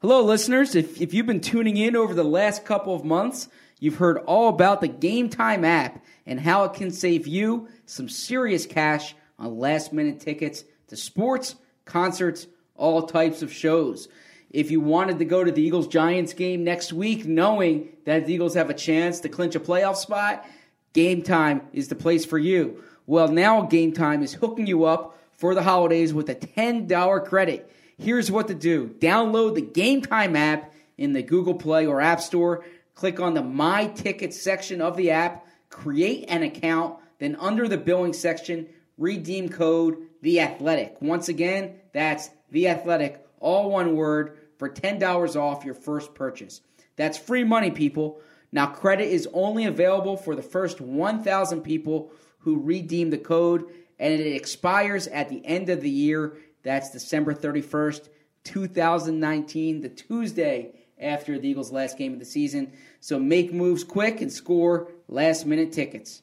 Hello, listeners. If, if you've been tuning in over the last couple of months, you've heard all about the Game Time app and how it can save you some serious cash on last minute tickets to sports, concerts, all types of shows. If you wanted to go to the Eagles Giants game next week, knowing that the Eagles have a chance to clinch a playoff spot, Game Time is the place for you. Well, now Game Time is hooking you up for the holidays with a $10 credit. Here's what to do download the Game Time app in the Google Play or App Store. Click on the My Tickets section of the app, create an account, then under the billing section, redeem code The Athletic. Once again, that's The Athletic, all one word, for $10 off your first purchase. That's free money, people. Now, credit is only available for the first 1,000 people who redeem the code, and it expires at the end of the year. That's December 31st, 2019, the Tuesday after the Eagles' last game of the season. So make moves quick and score last minute tickets.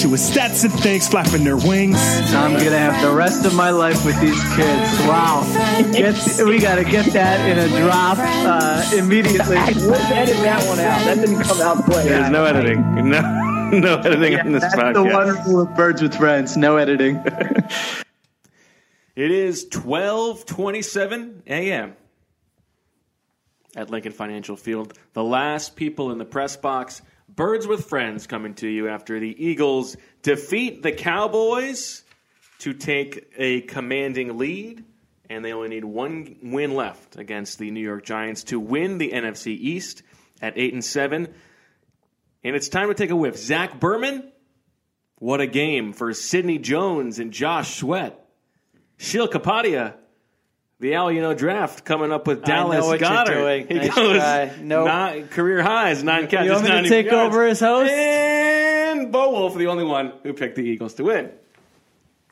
you with stats and things flapping their wings. I'm gonna have the rest of my life with these kids. Wow, get, we gotta get that in a drop uh, immediately. Let's edit that one out. That didn't come out play. There's no editing. No, no editing on this That's podcast. the wonderful of Birds with Friends. No editing. It is 12:27 a.m. at Lincoln Financial Field. The last people in the press box. Birds with friends coming to you after the Eagles defeat the Cowboys to take a commanding lead, and they only need one win left against the New York Giants to win the NFC East at eight and seven. And it's time to take a whiff. Zach Berman, what a game for Sidney Jones and Josh Sweat. Sheil Kapadia, the Al you know draft coming up with I Dallas you're Goedert. He Nice goes try. Nope. nine- career highs, nine catches, You want me to 90 take yards. over as host? And Bo Wulf, the only one who picked the Eagles to win.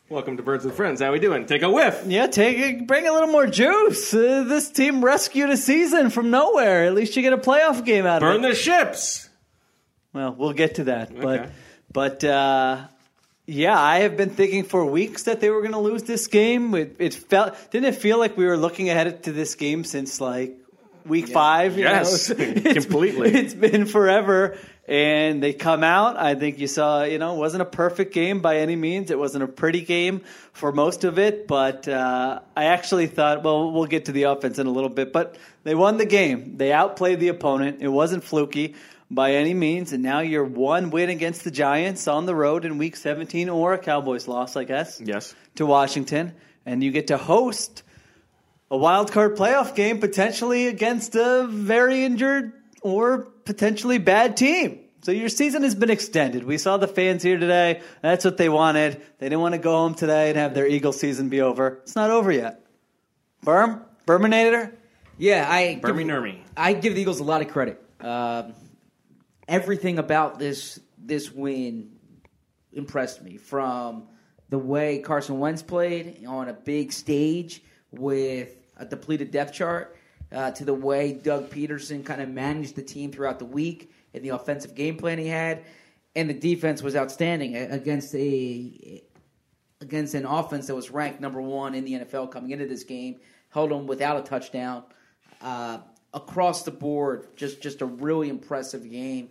Welcome to Birds with Friends. How we doing? Take a whiff. Yeah, take it, bring a little more juice. Uh, this team rescued a season from nowhere. At least you get a playoff game out Burn of it. Burn the ships. Well, we'll get to that, but but uh, yeah, I have been thinking for weeks that they were going to lose this game. It, it felt didn't it feel like we were looking ahead to this game since like week five? you Yes, know? It's- completely. It's been forever, and they come out. I think you saw, you know, it wasn't a perfect game by any means. It wasn't a pretty game for most of it, but uh, I actually thought, well, we'll get to the offense in a little bit, but they won the game. They outplayed the opponent. It wasn't fluky by any means, and now you're one win against the Giants on the road in Week 17, or a Cowboys loss, I guess Yes. to Washington, and you get to host a wild card playoff game potentially against a very injured or potentially bad team. So your season has been extended. We saw the fans here today. That's what they wanted. They didn't want to go home today and have their Eagle season be over. It's not over yet. Berm, Berminator. Yeah, I Burmy Nermy. I give the Eagles a lot of credit. Um, everything about this this win impressed me. From the way Carson Wentz played on a big stage with a depleted depth chart, uh, to the way Doug Pederson kind of managed the team throughout the week and the offensive game plan he had, and the defense was outstanding against a against an offense that was ranked number one in the NFL coming into this game, held them without a touchdown. Uh, across the board, just just a really impressive game.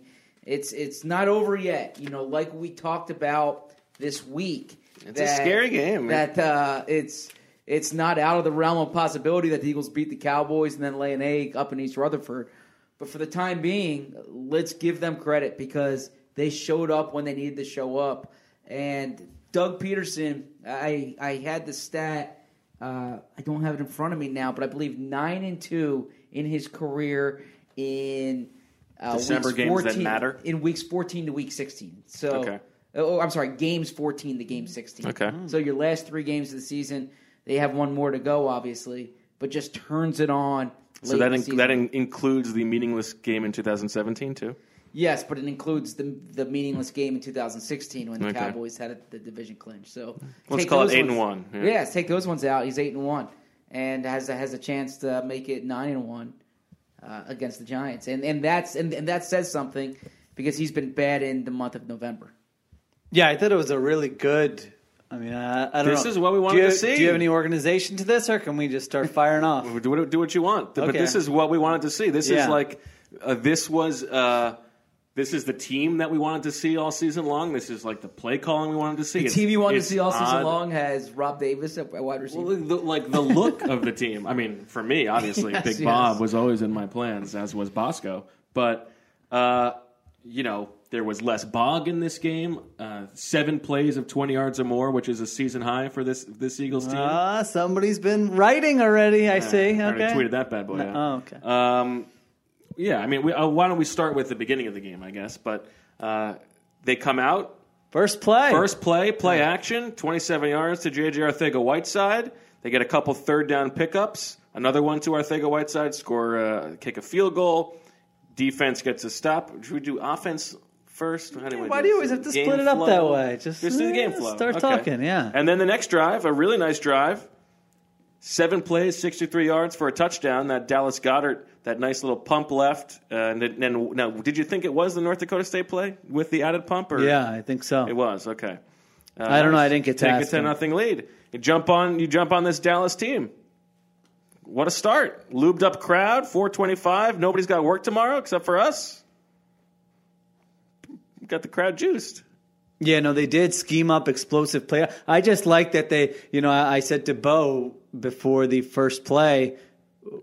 It's it's not over yet. You know, like we talked about this week. It's a scary game, man. That uh, it's it's not out of the realm of possibility that the Eagles beat the Cowboys and then lay an egg up in East Rutherford. But for the time being, let's give them credit because they showed up when they needed to show up. And Doug Pederson, I I had the stat. Uh, I don't have it in front of me now, but I believe nine and two in his career in uh, December weeks games that matter? in weeks 14 to week 16. So, Okay. oh, I'm sorry, games 14 to game 16. Okay. So your last three games of the season, they have one more to go, obviously, but just turns it on. So that in the that in, includes the meaningless game in 2017 too. yes, but it includes the the meaningless game in 2016 when the Okay. Cowboys had the division clinch. So Let's take call it those eight and ones- one, yeah. Yeah. take those ones out. He's eight and one, and has has a chance to make it nine and one uh, against the Giants, and and that's and, and that says something because he's been bad in the month of November. Yeah, I thought it was a really good. I mean, I, I don't This know. is what we wanted you- to see. Do you have any organization to this, or can we just start firing off? Do what, do what you want, but this is what we wanted to see. This Yeah. is like uh, this was uh, this is the team that we wanted to see all season long. This is like the play calling we wanted to see. The It's- team you wanted to see all season odd. long has Rob Davis at wide receiver. Well, the, like the look of the team. I mean, for me, obviously, Yes, Big yes. Bob was always in my plans, as was Bosco. But uh, you know, there was less bog in this game. Uh, seven plays of twenty yards or more, which is a season high for this this Eagles team. Ah, somebody's been writing already. I see. I Okay. tweeted that bad boy. No- out. oh, okay. Um, yeah, I mean, we, uh, why don't we start with the beginning of the game, I guess? But uh, they come out First play. First play, play action, 27 yards to JJ Arcega Whiteside. They get a couple third down pickups. Another one to Arcega Whiteside, score, uh, kick a field goal. Defense gets a stop. Should we do offense first? How do Why do you always have to Game split it up flow? that way? Just, Just do the game eh, flow. Start Okay. talking. Yeah. And then the next drive, a really nice drive. Seven plays, 63 yards for a touchdown. That Dallas Goedert, that nice little pump left. Uh, and then, now, did you think it was the North Dakota State play with the added pump? Or? yeah, I think so. It was okay. Uh, I don't know, I didn't get to take a ten nothing lead. You jump on. You jump on this Dallas team. What a start! Lubed up crowd, four twenty five. Nobody's got work tomorrow except for us. Got the crowd juiced. Yeah, no, they did scheme up explosive play. I just like that they, you know, I, I said to Bo before the first play,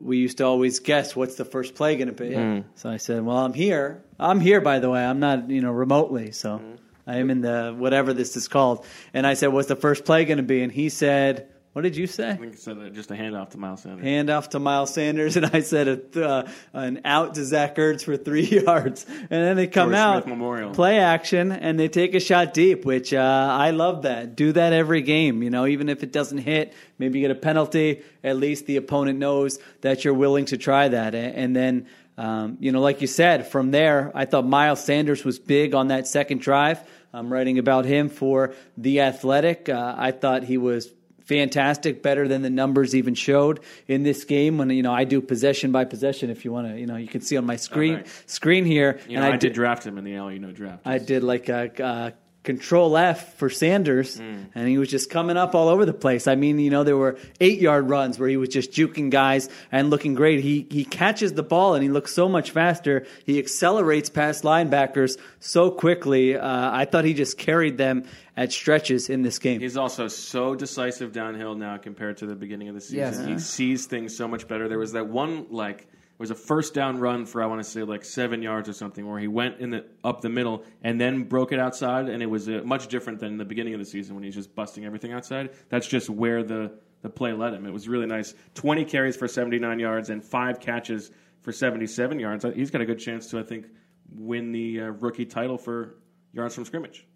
we used to always guess what's the first play going to be. Mm. So I said, well, I'm here. I'm here, by the way. I'm not, you know, remotely. So mm. I am in the whatever this is called. And I said, what's the first play going to be? And he said, what did you say? I think it said just a handoff to Miles Sanders. Handoff to Miles Sanders, and I said a, uh, an out to Zach Ertz for three yards, and then they come Troy out Memorial. play action, and they take a shot deep, which uh, I love that. Do that every game, you know, even if it doesn't hit, maybe you get a penalty. At least the opponent knows that you're willing to try that, and then. Um, you know, like you said, from there, I thought Miles Sanders was big on that second drive. I'm writing about him for The Athletic. Uh, I thought he was fantastic, better than the numbers even showed in this game. When you know I do possession by possession, if you want to, you know, you can see on my screen right. screen here. You know, I, did draft him in the L. You know draft. I did like a, uh control F for Sanders, and he was just coming up all over the place. I mean, you know, there were eight yard runs where he was just juking guys and looking great. He he catches the ball and he looks so much faster. He accelerates past linebackers so quickly. Uh, I thought he just carried them at stretches in this game. He's also so decisive downhill now compared to the beginning of the season. Yes. He sees things so much better. There was that one like it was a first down run for I want to say like seven yards or something where he went in the up the middle and then broke it outside, and it was uh, much different than the beginning of the season when he's just busting everything outside. That's just where the the play led him. It was really nice. Twenty carries for seventy nine yards and five catches for seventy seven yards. He's got a good chance to I think win the uh, rookie title for yards from scrimmage.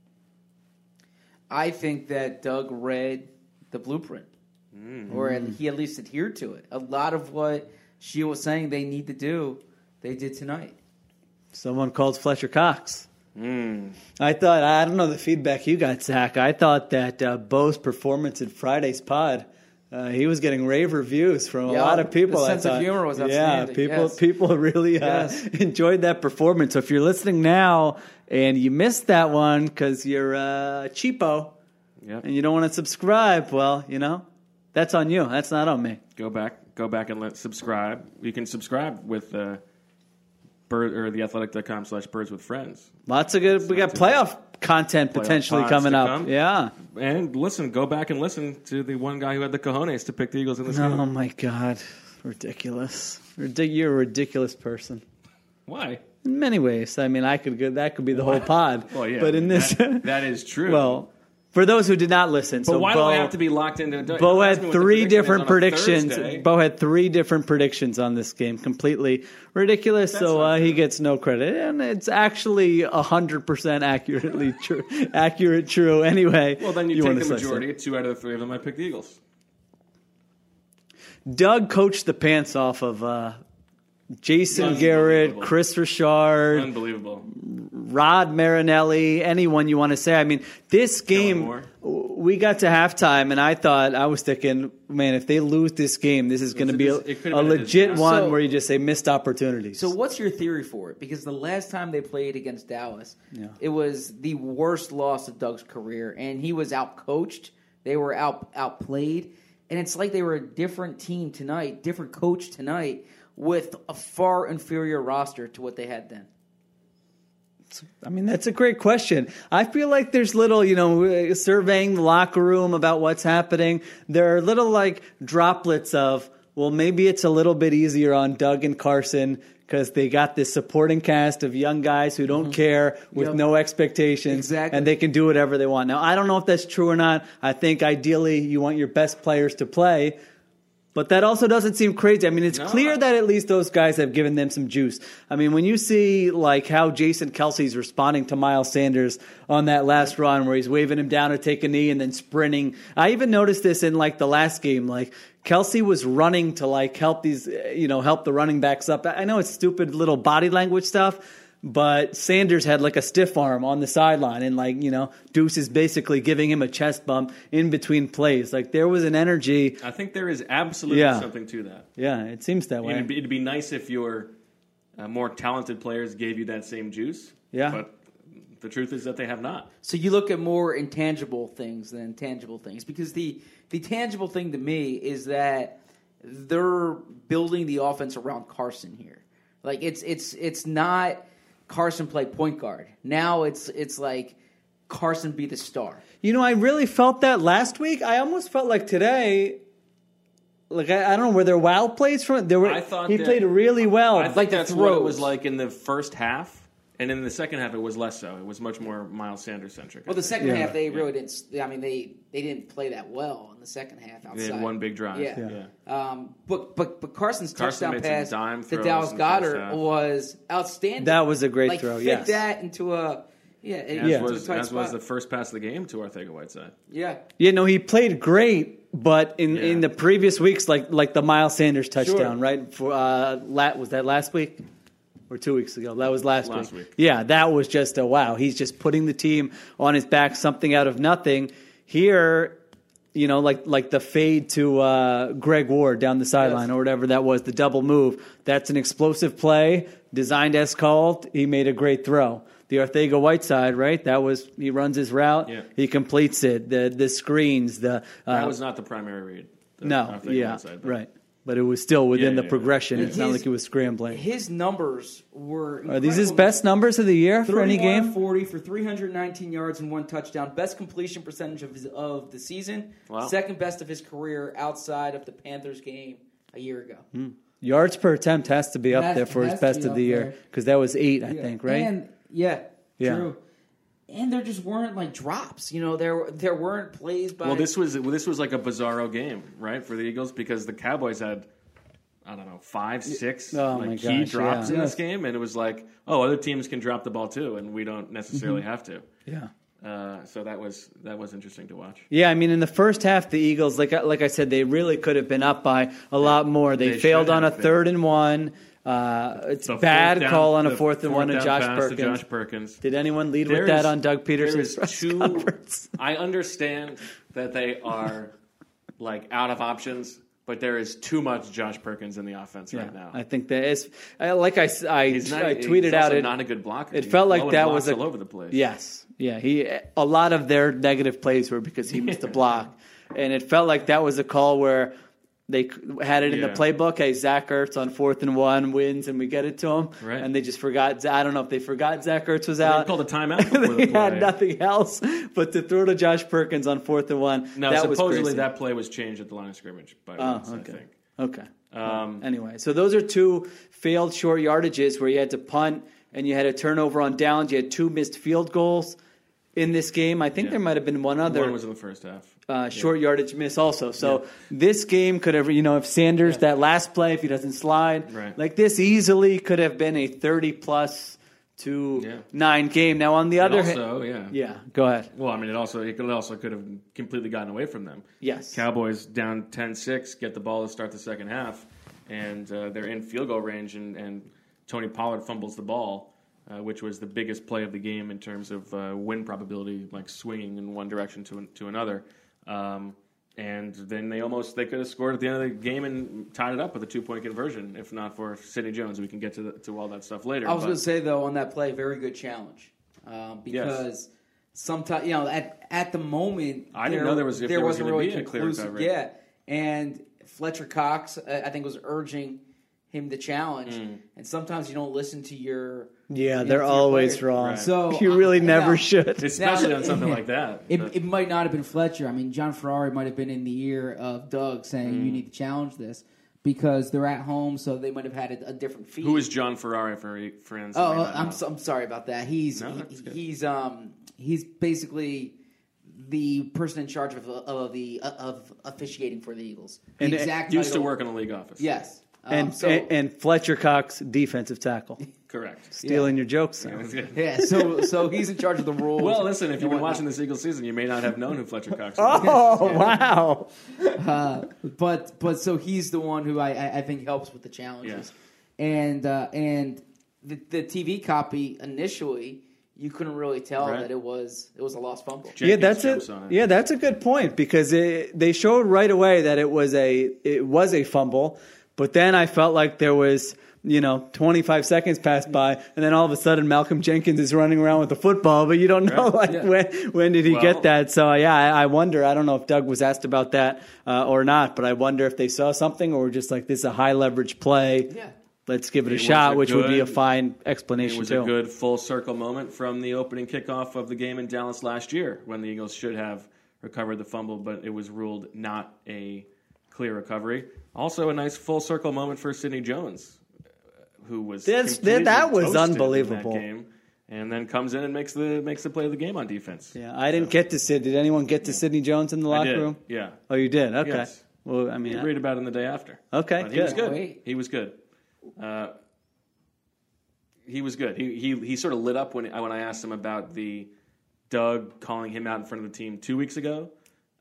I think that Doug read the blueprint, Mm. or he at least adhered to it. A lot of what she was saying they need to do, they did tonight. Someone called Fletcher Cox. I thought I don't know the feedback you got, Zach. I thought that uh, Bo's performance in Friday's pod, uh, he was getting rave reviews from a lot of people. the I sense of humor was outstanding. Yeah, people yes. people really uh, Yes. enjoyed that performance. So if you're listening now and you missed that one because you're uh, cheapo Yep. and you don't want to subscribe, well, you know that's on you. That's not on me. go back go back and let subscribe you can subscribe with uh bird or theathletic.com slash birds with friends Lots of good. We got playoff content potentially coming up. come. Yeah. and listen go back and listen to the one guy who had the cojones to pick the eagles in this Oh my god, ridiculous! Ridic- you're a ridiculous person why in many ways. I mean, I could go. That could be the whole pod. well yeah but in this, that- that is true well, For those who did not listen, But so why Bo, do I have to be locked into? Bo had me what the three different predictions. Bo had three different predictions on this game, completely ridiculous. so uh, he gets no credit, and it's actually hundred percent accurately true. accurate, true. Anyway, Well, then you, wanna take the majority. Two out of the three of them, I picked the Eagles. Doug coached the pants off of uh, Jason Garrett, Kris Richard, Unbelievable. Rod Marinelli, anyone you want to say. I mean, this game, we got to halftime, and I thought, I was thinking, man, if they lose this game, this is going to be a, dis- it could've a been a legit one So- where you just say missed opportunities. So what's your theory for it? Because the last time they played against Dallas, Yeah. it was the worst loss of Doug's career, and he was outcoached. They were out outplayed, and it's like they were a different team tonight, different coach tonight, with a far inferior roster to what they had then. I mean, that's a great question. I feel like there's little, you know, surveying the locker room about what's happening. There are little like droplets of, well, maybe it's a little bit easier on Doug and Carson because they got this supporting cast of young guys who don't mm-hmm. care with Yep. no expectations Exactly. and they can do whatever they want. Now, I don't know if that's true or not. I think ideally you want your best players to play. But that also doesn't seem crazy. I mean, it's No. clear that at least those guys have given them some juice. I mean, when you see like how Jason Kelce's responding to Miles Sanders on that last run where he's waving him down to take a knee and then sprinting. I even noticed this in like the last game. Like Kelsey was running to like help these, you know, help the running backs up. I know it's stupid little body language stuff. But Sanders had like a stiff arm on the sideline, and like you know, Deuce is basically giving him a chest bump in between plays. Like there was an energy. I think there is absolutely Yeah. something to that. Yeah, it seems that way. It'd be, it'd be nice if your uh, more talented players gave you that same juice. Yeah. But the truth is that they have not. So you look at more intangible things than tangible things because the the tangible thing to me is that they're building the offense around Carson here. Like it's it's it's not Carson play point guard. Now it's it's like Carson be the star. You know, I really felt that last week. I almost felt like today, like I, I don't know, were there wild plays from? There were. I thought he that- played really well. I think like the that's what it throws. was like in the first half. And in the second half, it was less so. It was much more Miles Sanders centric. Well, the second Yeah. half they really didn't. I mean they they didn't play that well in the second half. Outside They had one big drive. Yeah. Yeah. Um, but but but Carson's Carson touchdown pass dime to Dallas in Goedert was outstanding. That was a great like, throw, Fit yes. that into a yeah, As, into a was, tight as was the first pass of the game to Arcega Whiteside. yeah. you know, he played great, but in, Yeah. in the previous weeks, like like the Miles Sanders touchdown, Sure. right? For uh, lat was that last week or two weeks ago? That was last, Last week. Yeah, that was just a wow. He's just putting the team on his back, something out of nothing. Here, you know, like like the fade to uh, Greg Ward down the sideline Yes. or whatever that was, the double move. That's an explosive play, designed as called. He made a great throw. The Arcega Whiteside, right? That was he runs his route, Yeah. he completes it. The the screens, the uh, That was not the primary read. the no, Arcega yeah, Whiteside, right. But it was still within Yeah, the yeah, progression. yeah. It's not like he was scrambling. His numbers were Are these his best numbers of the year for any game? 40 for 319 yards and one touchdown. Best completion percentage of, his, of the season. Wow. Second best of his career outside of the Panthers game a year ago. Hmm. Yards per attempt has to be up Has- there for his best be of the year because that was eight, I Yeah. think, right? And yeah, Yeah. true. And there just weren't like drops. You know, there there weren't plays by. Well, this was this was like a bizarro game, right, for the Eagles because the Cowboys had I don't know five, six Oh, like my key gosh, drops yeah. in this game, and it was like, oh, other teams can drop the ball too, and we don't necessarily Mm-hmm. have to. yeah. Uh, so that was that was interesting to watch. Yeah, I mean, in the first half, the Eagles, like I- like I said, they really could have been up by a lot more. They, They failed on a been. third and one. Uh, it's The bad fourth down- call on a fourth and one to Josh Perkins. Josh Perkins. Did anyone lead There with that on Doug Pederson's press two. conference? I understand that they are like out of options, but there is too much Josh Perkins in the offense right now. I think that is like I, I, not, I tweeted out it. not a good blocker. It felt like that was a, all over the place. Yes, yeah. He a lot of their negative plays were because he missed the block, and it felt like that was a call where they had it in the playbook. Hey, Zach Ertz on fourth and one wins, and we get it to him. Right. And they just forgot. I don't know if they forgot Zach Ertz was out. They called a timeout they the had nothing else but to throw to Josh Perkins on fourth and one. No, that supposedly that play was changed at the line of scrimmage by Oh, once, I okay. think. Okay. Um, Anyway, so those are two failed short yardages where you had to punt and you had a turnover on downs. You had two missed field goals. In this game. I think Yeah. there might have been one other One was in the first half. uh, short yardage miss also. So this game could have, you know, if Sanders that last play, if he doesn't slide Right. like this, easily could have been a thirty plus to Yeah. nine game. Now on the other hand, yeah. yeah, go ahead. Well, I mean, it also it could also could have completely gotten away from them. Yes. Cowboys down 10-6, get the ball to start the second half, and uh, they're in field goal range, and, and Tony Pollard fumbles the ball, uh, which was the biggest play of the game in terms of uh, win probability, like swinging in one direction to to another. Um, and then they almost they could have scored at the end of the game and tied it up with a two point conversion, if not for Sidney Jones. We can get to the, to all that stuff later. I was going to say though on that play, very good challenge um, because sometimes you know at at the moment I didn't know there was- if there was wasn't really a clear recovery. Yeah, and Fletcher Cox I think was urging him to challenge, Hmm. and sometimes you don't listen to your Yeah, they're always players. wrong. Right. So you really uh, never now- should. especially Now- on something like that. It, it might not have been Fletcher. I mean, John Ferrari might have been in the ear of Doug saying Hmm. you need to challenge this because they're at home, so they might have had a, a different feed. Who is John Ferrari for friends? Oh, I'm so, I'm sorry about that. He's No, that's good. he's um he's basically the person in charge of of the of officiating for the Eagles. The And, uh, exact Used to work in the league office. Yes, and, so, and and Fletcher Cox, defensive tackle, correct. stealing your jokes. Yeah, yeah, so so he's in charge of the rules. Well, listen, if you've been watching this Eagles season, you may not have known who Fletcher Cox was. Oh wow! but but so he's the one who I I, I think helps with the challenges, Yeah. and uh, and the, the TV copy initially you couldn't really tell Right. that it was it was a lost fumble. yeah, Jenkins that's jumps it. on it. Yeah, that's a good point because it, they showed right away that it was a it was a fumble, but then I felt like there was you know 25 seconds passed by, and then all of a sudden Malcolm Jenkins is running around with the football, but you don't know Right. like Yeah. when when did he Well- get that? So yeah, I, I wonder. I don't know if Doug was asked about that uh, or not, but I wonder if they saw something or just like this is a high leverage play. Yeah. Let's give it a It was shot, a which would be a good- fine It explanation was too. a good full circle moment from the opening kickoff of the game in Dallas last year when the Eagles should have recovered the fumble, but it was ruled not a clear recovery. Also, a nice full circle moment for Sidney Jones, uh, who was That's- completely that was toasted in that unbelievable. game, and then comes in and makes the makes the play of the game on defense. Yeah, I didn't get to Sid. Did anyone get to Sidney Jones in the I locker did. room? Yeah. Oh, you did. Okay. Yes. Well, I mean, You read about it in the day after. Okay, But he was good. good. Wait. He was good. Uh, he was good. He, he he sort of lit up when when I asked him about the Doug calling him out in front of the team two weeks ago.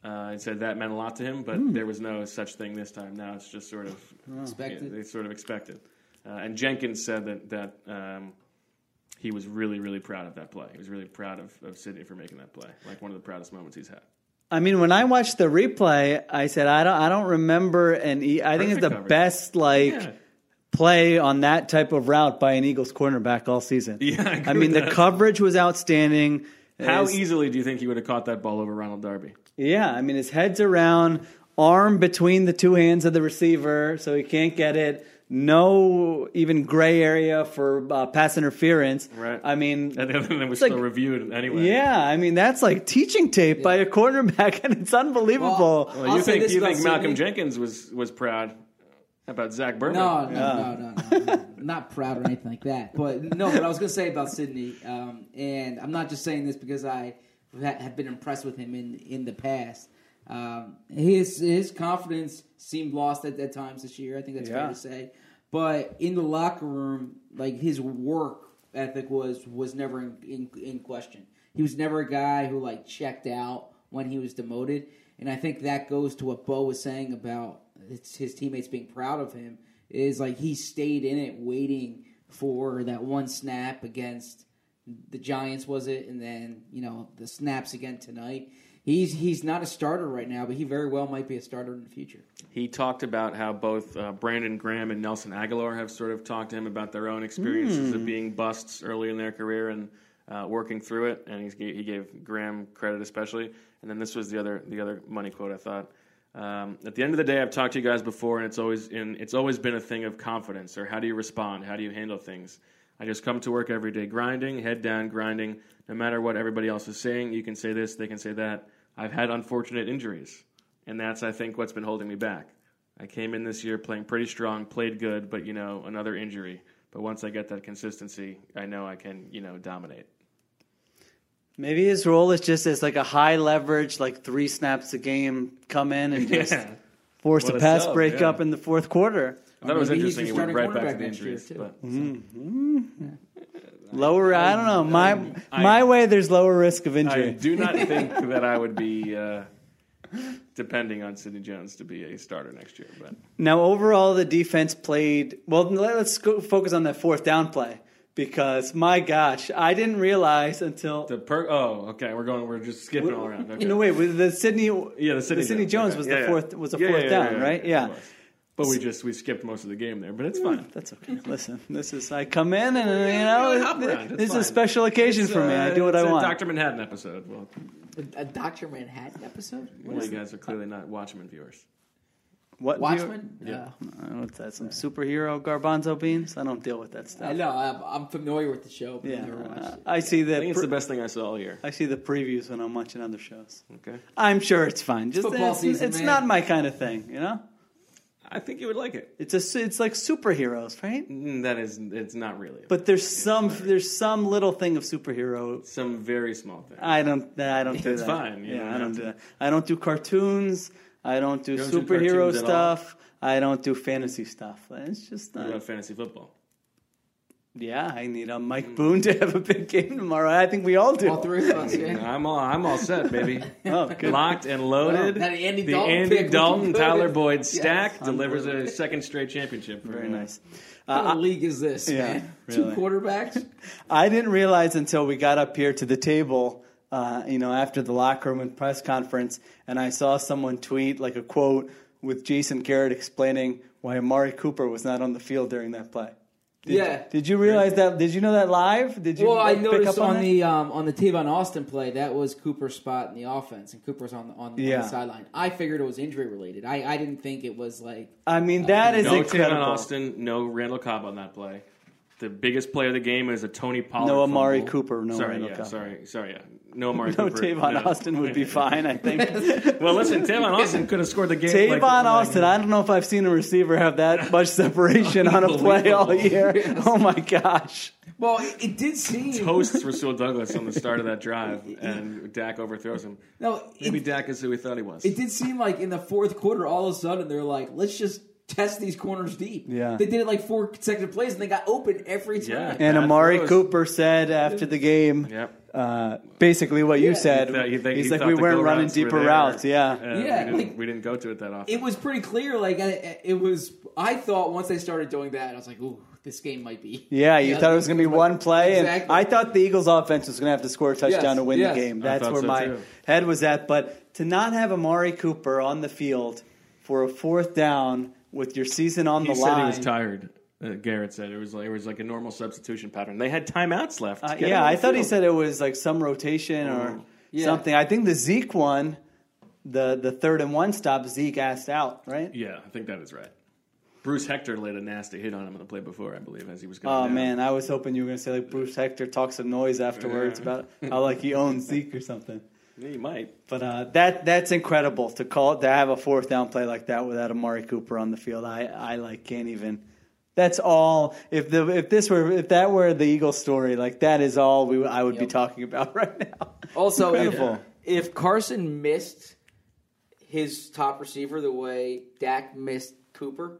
Uh, and said that meant a lot to him, but Hmm. there was no such thing this time. Now it's just sort of Expected. yeah, they sort of expected. Uh, and Jenkins said that that um, he was really really proud of that play. He was really proud of, of Sidney for making that play, like one of the proudest moments he's had. I mean, when I watched the replay, I said I don't. I don't remember an. E- I think it's the coverage. best like Yeah. play on that type of route by an Eagles cornerback all season. Yeah, I agree I mean with the that. coverage was outstanding. How His- easily do you think he would have caught that ball over Ronald Darby? Yeah, I mean his head's around, arm between the two hands of the receiver, so he can't get it. No even gray area for uh, pass interference. Right. I mean, And then it was like- still reviewed anyway. Yeah, I mean that's like teaching tape by a cornerback, and it's unbelievable. Well, Well, I'll you say think this you think Malcolm Sidney. Jenkins was was proud about Zach Berman? No, no, no, no, no, no. not proud or anything like that. But no, what I was going to say about Sidney, um, and I'm not just saying this because I ha- have been impressed with him in in the past. Um, his his confidence seemed lost at, at times this year. I think that's Yeah. fair to say. But in the locker room, like his work ethic was was never in, in, in question. He was never a guy who like checked out when he was demoted, and I think that goes to what Bo was saying about his teammates being proud of him. Is like he stayed in it, waiting for that one snap against the Giants, was it? And then you know the snaps again tonight. He's he's not a starter right now, but he very well might be a starter in the future. He talked about how both uh, Brandon Graham and Nelson Agholor have sort of talked to him about their own experiences of being busts early in their career and uh, working through it. And he's, he gave Graham credit especially. And then this was the other the other money quote I thought. Um, at the end of the day, I've talked to you guys before, and it's always in, it's always been a thing of confidence or how do you respond, how do you handle things. I just come to work every day grinding, head down, grinding. No matter what everybody else is saying, you can say this, they can say that. I've had unfortunate injuries, and that's I think what's been holding me back. I came in this year playing pretty strong, played good, but you know another injury. But once I get that consistency, I know I can you know dominate. Maybe his role is just as like a high leverage, like three snaps a game, come in and just Yeah. Force What a a pass sub, breakup yeah. in the fourth quarter. I thought it was Maybe interesting. your He went right back to quarterback the next injuries. too. But Lower, I don't know. My I- my way, there's lower risk of injury. I do not think that I would be uh, depending on Sidney Jones to be a starter next year. But Now, overall, the defense played well. let- Let's go focus on that fourth down play because my gosh, I didn't realize until the per oh okay, we're going. We're just skipping all around. Okay. no wait, with the Sidney, Yeah, the Sidney, Sidney Jones okay. was Yeah, the fourth was the Yeah, fourth yeah, down, yeah, right? Yeah. But we just we skipped most of the game there, but it's fine. That's okay. Listen, this is I come in and you know around. It's this is a special occasion It's, for me. I uh, do what it's I a want. Doctor Manhattan episode. Well, A Doctor Manhattan episode. well, you guys are clearly not Watchmen viewers. What Watchmen. Yeah. Uh, I don't know what's that? Some superhero garbanzo beans? I don't deal with that I stuff. know. I'm, I'm familiar with the show. But Yeah, I've never watched uh, it. I see I the think it's pre- the best thing I saw all year. I see the previews when I'm watching other shows. Okay, I'm sure it's fine. Just football it's, season, it's man. not my kind of thing, you know. I think you would like it. It's a it's like superheroes, right? Mm, That is, it's not really. But there's some there's some little thing of superhero. some very small thing. I don't I don't do It's that. fine, you Yeah, don't I don't to. do that. I don't do cartoons. I don't do You don't superhero cartoons stuff. I don't do fantasy stuff. It's just What not. about fantasy football? Yeah, I need a Mike Boone to have a big game tomorrow. I think we all do. All three of us. Yeah. I'm all, I'm all set, baby. Oh, good. Locked and loaded. Wow, that Andy the Dalton Andy pick Dalton. Tyler Boyd Yes. stack delivers a second straight championship. For Very nice. What Uh, kind of league is this, yeah, man? really. Two quarterbacks. I didn't realize until we got up here to the table, uh, you know, after the locker room and press conference, and I saw someone tweet like a quote with Jason Garrett explaining why Amari Cooper was not on the field during that play. Did, Yeah. Did you realize that? Did you know that live? Did you? Well, I pick noticed up on, on, the um, on the Tavon Austin play that was Cooper's spot in the offense, and Cooper's on the on, on the sideline. I figured it was injury related. I, I didn't think it was like I mean, that is No incredible. Tavon Austin, no Randall Cobb on that play. The biggest play of the game is a Tony Pollard. No Amari fumble. Cooper, no sorry, Randall yeah, Cobb. sorry, sorry, yeah, no Amari No, Cooper. Tavon no. Austin would be fine, I think. Well, listen, Tavon Austin could have scored the game. Tavon like- like- Austin, I don't know if I've seen a receiver have that much separation on a play all year. Oh my gosh. well, it, it did seem toasts Rasul Douglas on the start of that drive, and Dak overthrows him. no. Maybe It, Dak is who we thought he was. it did seem like in the fourth quarter, all of a sudden they're like, let's just test these corners deep. Yeah. they did it like four consecutive plays, and they got open every time. Yeah. And Amari throws. Cooper said after the game, Yep. Uh, basically what you Yeah. said. He thought- he think- He's he like, thought we the weren't go running routes were deeper there. routes. Yeah. Yeah, we didn't, like- we didn't go to it that often. It was pretty clear. Like I, it was. I thought once they started doing that, I was like, "Ooh, this game might be." Yeah, you thought it was going to be one play, Exactly. and I thought the Eagles' offense was going to have to score a touchdown Yes, to win yes. the game. I That's thought where so, my too. head was at. But to not have Amari Cooper on the field for a fourth down with your season on he the said line, he was tired. Uh, Garrett said it was like it was like a normal substitution pattern. They had timeouts left. Uh, yeah, I the thought he said it was like some rotation or Yeah. something. I think the Zeke one, the the third and one stop, Zeke asked out, right? Yeah, I think that is right. Bruce Hector laid a nasty hit on him on the play before, I believe, as he was going. Oh down. man, I was hoping you were going to say like Bruce Hector talks some noise afterwards about how like he owns Zeke or something. Yeah, you might. But uh, that that's incredible to call to have a fourth down play like that without Amari Cooper on the field. I, I like can't even. That's all. If the if this were if that were the Eagle story, like that is all we I would be talking about right now. Also, if, if Carson missed his top receiver the way Dak missed Cooper,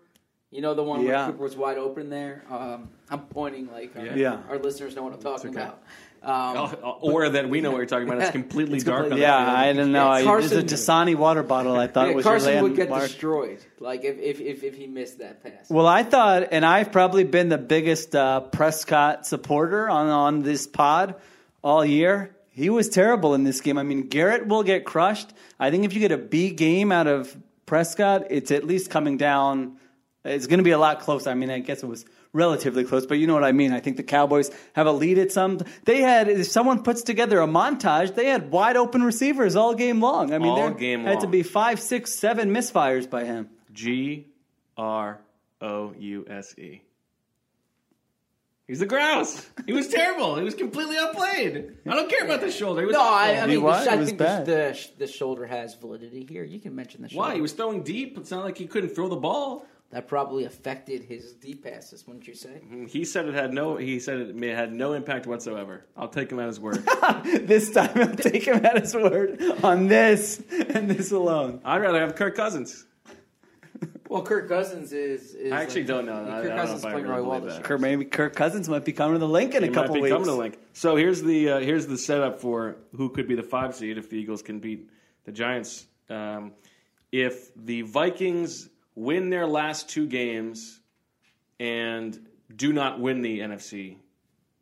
you know the one Yeah. where Cooper was wide open there. Um, I'm pointing like our, Yeah. our listeners know what I'm talking okay. about. Um, Oh, or that we know what you're talking about. It's completely It's dark. completely- on Yeah, the I field. didn't know. I, Carson- there's a Dasani water bottle. I thought yeah, was your Carson would get landmark. destroyed. Like if, if, if, if he missed that pass. Well, I thought, and I've probably been the biggest uh, Prescott supporter on on this pod all year. He was terrible in this game. I mean, Garrett will get crushed. I think if you get a B game out of Prescott, it's at least coming down. It's going to be a lot closer. I mean, I guess it was relatively close, but you know what I mean. I think the Cowboys have a lead at some. They had if someone puts together a montage. They had wide open receivers all game long. I mean, All there game had to be five, six, seven misfires by him. G R O U S E. He's the grouse. He was terrible. He was completely outplayed. I don't care about the shoulder. He was No, I, I mean, the, was? sh- I was think the, the, the shoulder has validity here. You can mention the shoulder. Why? He was throwing deep. It's not like he couldn't throw the ball. That probably affected his deep passes, wouldn't you say? He said it had no. He said it had no impact whatsoever. I'll take him at his word. this time I'll take him at his word on this and this alone. I'd rather have Kirk Cousins. Well, Kirk Cousins is. is I actually don't know. I- I Kirk don't know Cousins if playing really really well this year. Kirk, maybe Kirk Cousins might be coming to the link in a couple might be weeks. coming to Link. So here's the uh, here's the setup for who could be the five seed if the Eagles can beat the Giants. Um, if the Vikings win their last two games and do not win the NFC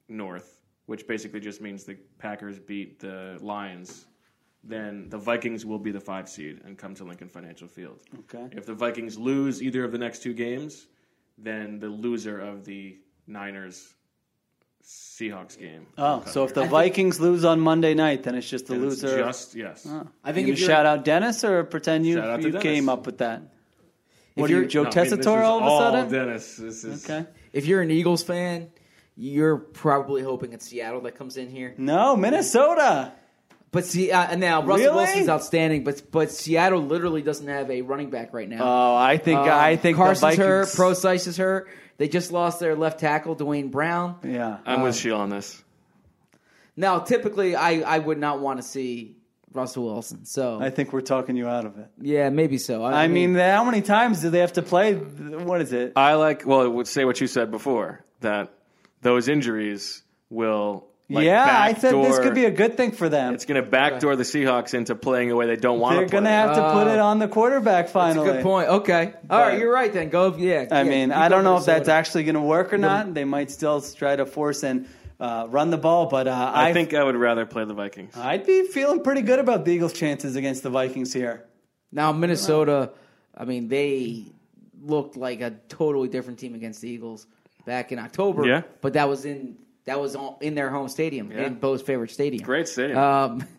North, which basically just means the Packers beat the Lions, then the Vikings will be the five seed and come to Lincoln Financial Field. Okay. If the Vikings lose either of the next two games, then the loser of the Niners Seahawks game. Oh, so if the Vikings lose on Monday night, then it's just the Then it's loser. just yes. Oh. I think gonna if you're, shout out Dennis or pretend you, Shout out to you came up with that? If What are you, you're Joe No, I mean, Tessitore is all of a sudden? Dennis. This is Okay. if you're an Eagles fan, you're probably hoping it's Seattle that comes in here. No, Minnesota. But see, uh, now Russell Really? Wilson's outstanding, but but Seattle literally doesn't have a running back right now. Oh, I think Um, I think Carson's the hurt, Prosise is hurt. They just lost their left tackle, Duane Brown. yeah. I'm with Sheil on this. Now, typically, I, I would not want to see Russell Wilson. So I think we're talking you out of it. yeah, maybe so. I mean, how many times do they have to play? What is it? I like. Well, it would say what you said before that those injuries will. Like, yeah, I said this could be a good thing for them. It's going to backdoor the Seahawks into playing the way they don't want They're going to have to put Uh, it on the quarterback that's a finally. good point. Okay, all right, you're right. Then go. Yeah, I yeah, mean, I don't know if that's actually going to work or not. They might still try to force and uh, run the ball, but uh, I I think I would rather play the Vikings. I'd be feeling pretty good about the Eagles' chances against the Vikings here. now Minnesota. I mean, they looked like a totally different team against the Eagles back in October. Yeah. but that was in that was on- in their home stadium, Yeah. in Bo's favorite stadium. Great stadium. Um,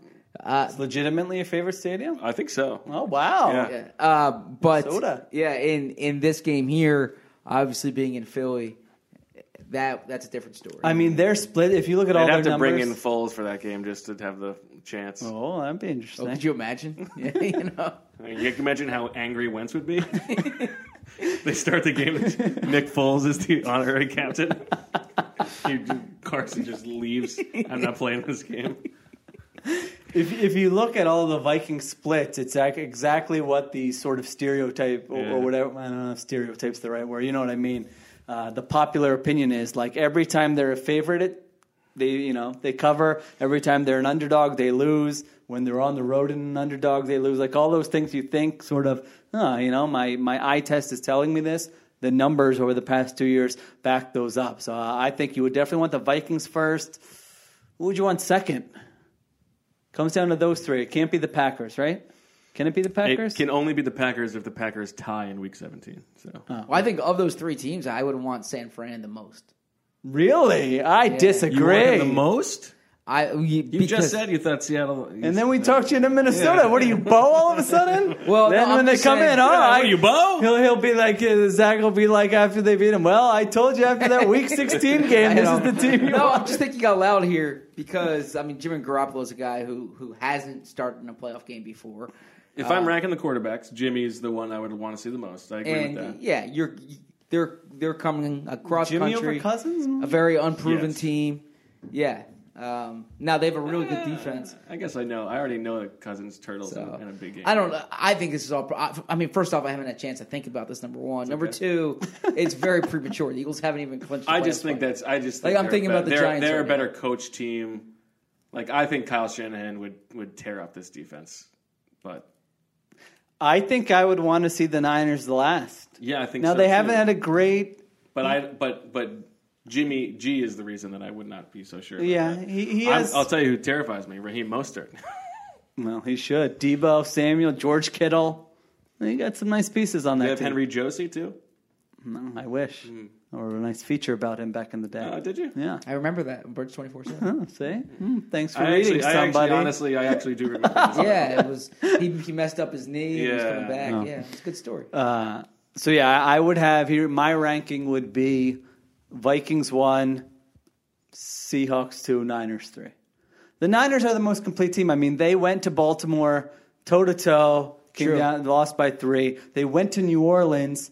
It's legitimately a favorite stadium. I think so. Oh wow! Yeah. Yeah, uh, but Minnesota. yeah, in in this game here, obviously being in Philly, that that's a different story. I mean, they're split. If you look at all They'd have their to bring in numbers- Foles for that game just to have the chance. Oh, that'd be oh, interesting. could you imagine? yeah, you know. I mean, you can imagine how angry Wentz would be. they start the game. Nick Foles is the honorary captain. He- Carson just leaves. I'm not playing this game. If if you look at all the Viking splits, it's ac- exactly what the sort of stereotype or, Yeah. or whatever. I don't know if stereotype's the right word. You know what I mean? Uh, the popular opinion is like every time they're a favorite, they you know they cover. Every time they're an underdog, they lose. When they're on the road and an underdog, they lose. Like all those things you think sort of, oh, you know, my my eye test is telling me this. The numbers over the past two years back those up. So uh, I think you would definitely want the Vikings first. Who would you want second? Comes down to those three. It can't be the Packers, right? Can it be the Packers? It can only be the Packers if the Packers tie in Week 17. So Well, I think of those three teams, I would want San Fran the most. really? I you disagree. want the most? I you, You just said you thought Seattle. and then we talked you into Minnesota. Yeah. What are you, Bo? All of a sudden? Well, then no, when they come saying- in, all Yeah, right. are you, Bo? He'll he'll be like uh, Zach will be like after they beat him. Well, I told you after that Week 16 game, this is the team. You No, want. I'm just thinking out loud here because I mean Jimmy Garoppolo is a guy who who hasn't started in a playoff game before, If I'm ranking the quarterbacks, Jimmy's the one I would want to see the most. I agree with that. yeah, you're they're they're coming across Jimmy country, over Cousins? a very unproven Yes. team. Yeah. Um, now they have a really good defense. I guess I know. I already know that Cousins turtles So, in, in a big game. I don't know. I think this is all. I I mean, first off, I haven't had a chance to think about this. Number one. Number okay. two, it's very premature. The Eagles haven't even clinched. I just think spot. that's. I just Like, think I'm thinking about the they're, Giants They're a better now. coach team. Like I think Kyle Shanahan would would tear up this defense, but I think I would want to see the Niners the last. yeah, I think Now so, they too. haven't had a great. But I but but Jimmy G is the reason that I would not be so sure. about Yeah, that. he, he has. I'll tell you who terrifies me: Raheem Mostert. well, he should. Deebo, Samuel, George Kittle. He got some nice pieces on that they have team. Henry Josie too. No, I wish. Hmm. Or a nice feature about him back in the day. Uh, did you? yeah. I remember that in Birds twenty four seven. See? Hmm, thanks for I reading, actually, I somebody. actually, honestly, I actually do remember. This. Yeah, it was. He, he messed up his knee. and he was Yeah. coming back. Oh. Yeah, it's a good story. Uh, so yeah, I would have here. My ranking would be Vikings one, Seahawks two, Niners three. The Niners are the most complete team. I mean, they went to Baltimore toe to toe, came True. down, lost by three. They went to New Orleans,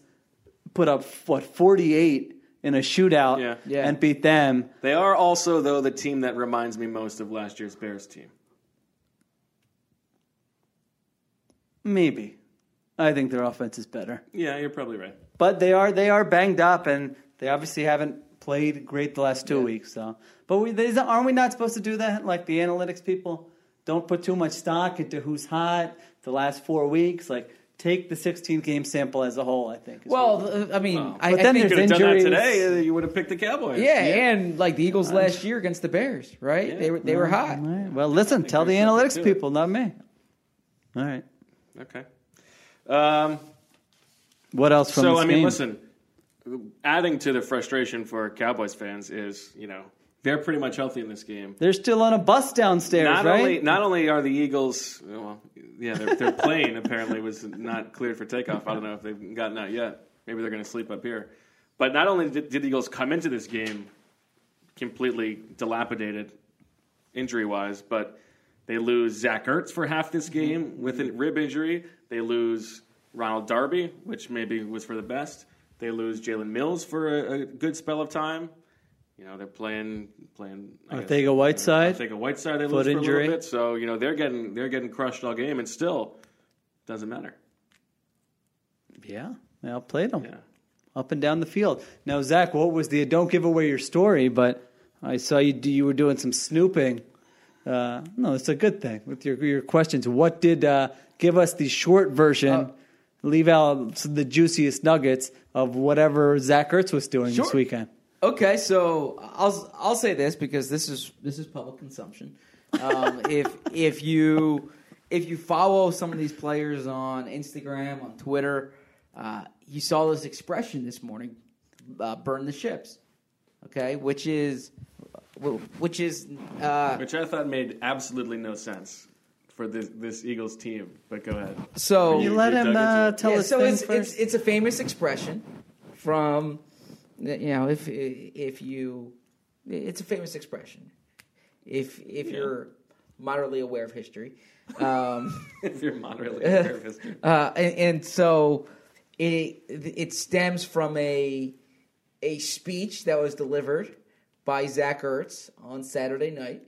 put up what 48 in a shootout Yeah. Yeah. and beat them. They are also, though, the team that reminds me most of last year's Bears team. Maybe. I think their offense is better. Yeah, you're probably right. But they are they are banged up and they obviously haven't played great the last two weeks. So, but we, they, aren't we not supposed to do that? Like the analytics people don't put too much stock into who's hot the last four weeks. Like take the 16 game sample as a whole. I think. is Well, I mean, I, But I then think, If you could have done that injuries. today, uh, you would have picked the Cowboys. yeah, and like the Eagles last year against the Bears, right? They were they were hot. All right. Well, listen, tell the analytics people, not me. All right. Okay. Um, What else from so, this I mean, game? listen, adding to the frustration for Cowboys fans is, you know, they're pretty much healthy in this game. They're still on a bus downstairs, Not right? only not only are the Eagles, well, yeah, their, their plane apparently was not cleared for takeoff. I don't know if they've gotten out yet. Maybe they're going to sleep up here. But not only did, did the Eagles come into this game completely dilapidated, injury wise, but they lose Zach Ertz for half this mm-hmm. game with a rib injury. They lose Ronald Darby, which maybe was for the best. They lose Jalen Mills for a, a good spell of time. You know, they're playing playing. I guess- Arcega-Whiteside, I think a Whiteside they foot lose for a little bit. So you know they're getting they're getting crushed all game, and still doesn't matter. Yeah, they outplayed them. Yeah. up and down the field. Now, Zach, what was the? Don't give away your story, but I saw you. You were doing some snooping. Uh, no, it's a good thing with your your questions. What did uh, give us the short version? Uh, leave out the juiciest nuggets of whatever Zach Ertz was doing this weekend. Okay, so I'll I'll say this because this is this is public consumption. Um, if if you if you follow some of these players on Instagram, on Twitter, uh, you saw this expression this morning, uh, "burn the ships." Okay, which is which is uh, Which I thought made absolutely no sense for this this Eagles team. But go ahead. so You let him uh, tell yeah, us so it's, first. it's it's a famous expression from you know if if you it's a famous expression if if you're moderately aware of history um, if you're moderately aware of history. uh, and, and so it it stems from a a speech that was delivered by Zach Ertz on Saturday night,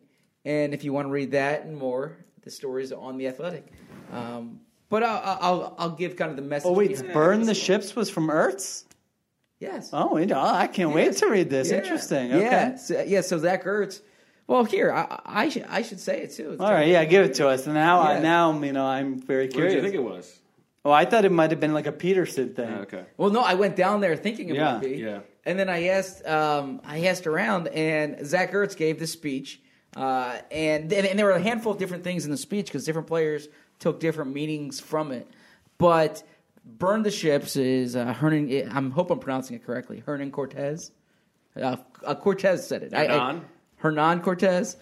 and if you want to read that and more, the story is on the Athletic. Um, but I'll, I'll I'll give kind of the message. oh wait, behind- burn the ships was from Ertz. Yes. Oh, you know, I can't wait to read this. Yeah. Interesting. Okay. Yeah. So, yeah. So Zach Ertz. Well, here I, I should I should say it too. It's All right, yeah, give it to us. And now, I now, you know, I'm very curious. What did curious. you think it was? oh, I thought it might have been like a Pederson thing. Ah, okay. Well, no, I went down there thinking it Yeah, would be. yeah. And then I asked, um, I asked around, and Zach Ertz gave the speech, uh, and, and and there were a handful of different things in the speech because different players took different meanings from it. But burn the ships is uh, Hernan. I hope I'm pronouncing it correctly. Hernan Cortez. Uh, uh, Cortez said it. I- I- Hernan? Hernan Cortez.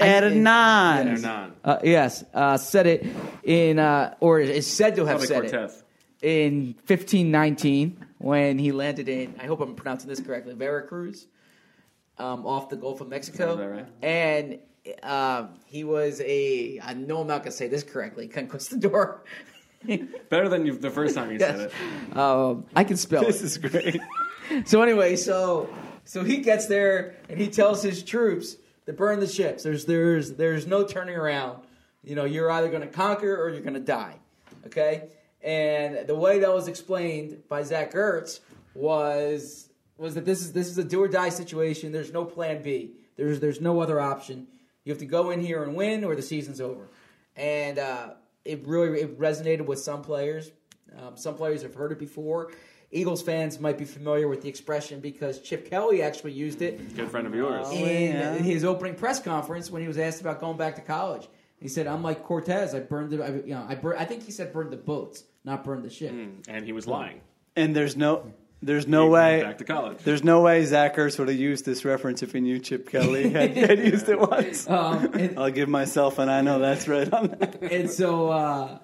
Hernan. They're. Uh, yes, uh, said it in, uh, or is said to have Probably said it in 1519 when he landed in, I hope I'm pronouncing this correctly, Veracruz, um, off the Gulf of Mexico. Right? And um, he was a, I know I'm not going to say this correctly, conquistador. Better than you, the first time you Yes. said it. um, I can spell This it. is great. So anyway, so so he gets there and he tells his troops to burn the ships. There's there's there's no turning around. You know, you're either going to conquer or you're going to die. Okay, and the way that was explained by Zach Ertz was was that this is this is a do or die situation. There's no plan B. There's there's no other option. You have to go in here and win, or the season's over. And uh, it really it resonated with some players. Um, some players have heard it before. Eagles fans might be familiar with the expression because Chip Kelly actually used it Good friend of yours. in yeah. his opening press conference when he was asked about going back to college. He said, "I'm like Cortez. I burned the, I, you know, I, bur- I think he said burned the boats, not burned the ship." and he was lying. And there's no, there's no He way. back to college. There's no way Zach Ertz would have used this reference if he knew Chip Kelly had, had used it once. Um, and, I'll give myself an I know that's right on that. and so, uh,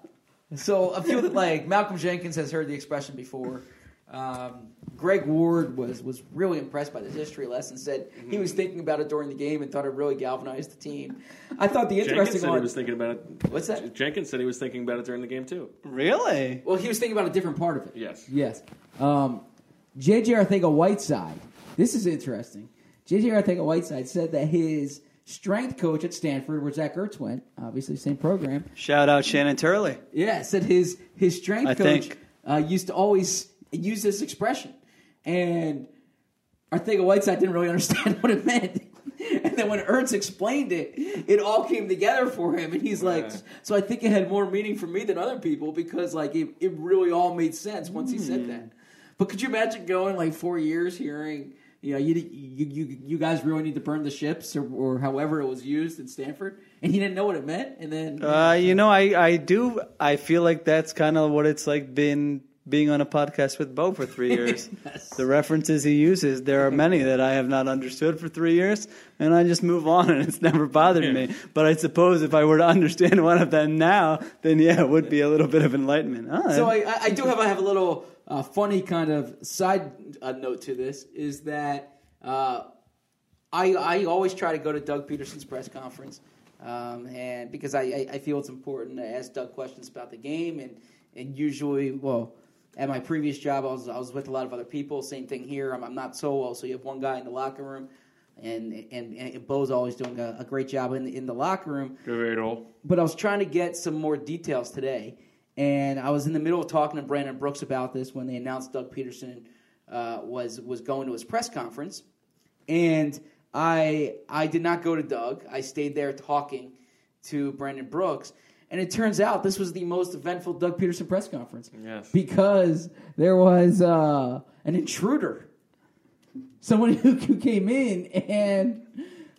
so a few like Malcolm Jenkins has heard the expression before. Um, Greg Ward was was really impressed by this history lesson. Said he was thinking about it during the game and thought it really galvanized the team. I thought the Jenkins interesting said he one. was thinking about it. What's that? Jenkins said he was thinking about it during the game too. Really? Well, he was thinking about a different part of it. Yes. Yes. Um, JJ Arcega Whiteside. This is interesting. JJ Arcega Whiteside said that his strength coach at Stanford, where Zach Ertz went, obviously same program. Shout out Shannon Turley. Yeah, said his his strength I coach think. uh, used to always use this expression, and Arcega Whiteside didn't really understand what it meant. And then when Ertz explained it, it all came together for him, and he's like, "So I think it had more meaning for me than other people because like it, it really all made sense once he said that." But could you imagine going like four years hearing, you know, you you you, you guys really need to burn the ships or, or however it was used at Stanford, and he didn't know what it meant, and then Uh, you know, I, I do. I feel like that's kind of what it's like been being on a podcast with Bo for three years. Yes. The references he uses, there are many that I have not understood for three years, and I just move on, and it's never bothered me. But I suppose if I were to understand one of them now, then yeah, it would be a little bit of enlightenment. Ah, So I, I- I do have I have a little uh, funny kind of side uh, note to this is that uh, I I always try to go to Doug Pederson's press conference, um, and because I, I, I feel it's important to ask Doug questions about the game and and usually well. At my previous job, I was I was with a lot of other people. Same thing here. I'm, I'm not solo, so you have one guy in the locker room, and and, and Bo's always doing a, a great job in the, in the locker room Good old. but I was trying to get some more details today, and I was in the middle of talking to Brandon Brooks about this when they announced Doug Pederson uh, was was going to his press conference, and I I did not go to Doug. I stayed there talking to Brandon Brooks, and it turns out this was the most eventful Doug Pederson press conference. Yes. because there was uh, an intruder, someone who, who came in and.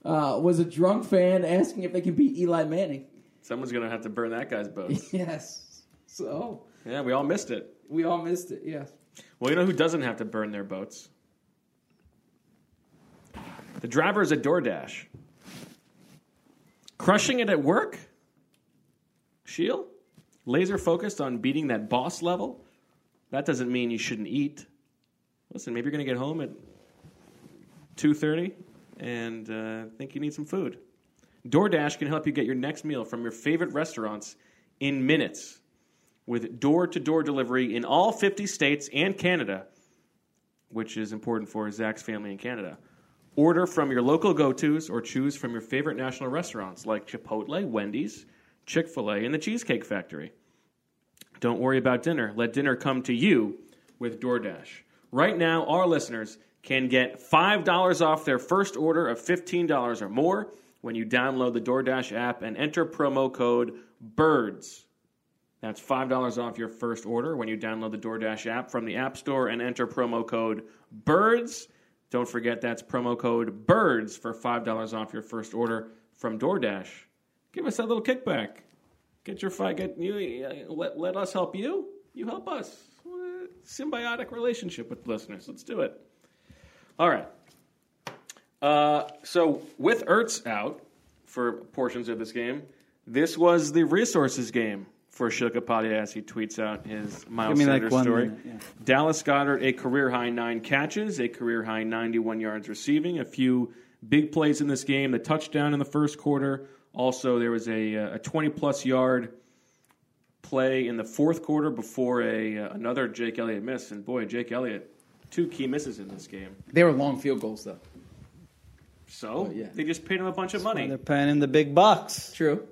Uh, was a drunk fan asking if they can beat Eli Manning. Someone's gonna have to burn that guy's boats. Yes. So yeah, we all missed it. we all missed it. Yes. Well, you know who doesn't have to burn their boats? The driver is at DoorDash. Crushing it at work? Shield? Laser focused on beating that boss level? That doesn't mean you shouldn't eat. Listen, maybe you're going to get home at 2.30 and uh, think you need some food. DoorDash can help you get your next meal from your favorite restaurants in minutes with door to door delivery in all 50 states and Canada, which is important for Zach's family in Canada. Order from your local go tos or choose from your favorite national restaurants like Chipotle, Wendy's, Chick fil A, and the Cheesecake Factory. Don't worry about dinner. Let dinner come to you with DoorDash. Right now, our listeners can get $5 off their first order of $15 or more when you download the DoorDash app and enter promo code BIRDS. That's $5 off your first order when you download the DoorDash app from the App Store and enter promo code BIRDS. Don't forget that's promo code BIRDS for $5 off your first order from DoorDash. Give us that little kickback. Get your fight. Get you. uh, Let, let us help you. You help us. Symbiotic relationship with listeners. Let's do it. All right. Uh, so with Ertz out for portions of this game, this was the resources game for Sheil Kapadia as he tweets out his Miles Give me, like, Sanders one story. minute, yeah. Dallas Goedert, a career high nine catches, a career high 91 yards receiving, a few big plays in this game, the touchdown in the first quarter. Also, there was a, uh, a 20 plus yard play in the fourth quarter before a uh, another Jake Elliott miss. And boy, Jake Elliott, two key misses in this game. They were long field goals, though. So yeah. they just paid him a bunch of money. They're paying him the big bucks. True.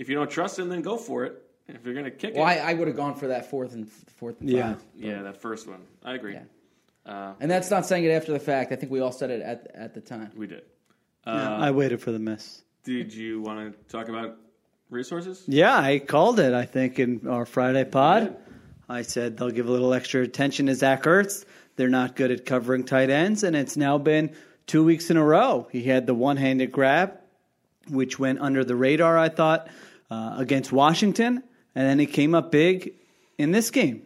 True. If you don't trust him, then go for it. If you're gonna kick Well, I, it, I would have gone for that fourth and fourth and Yeah. five. yeah, that first one, I agree. Yeah. Uh, And that's not saying it after the fact. I think we all said it at at the time. we did. I waited for the miss. Did you want to talk about resources? Yeah, I called it. I think in our Friday pod, I said they'll give a little extra attention to Zach Ertz. They're not good at covering tight ends, and it's now been two weeks in a row. He had the one-handed grab, which went under the radar. I thought uh, against Washington, and then he came up big in this game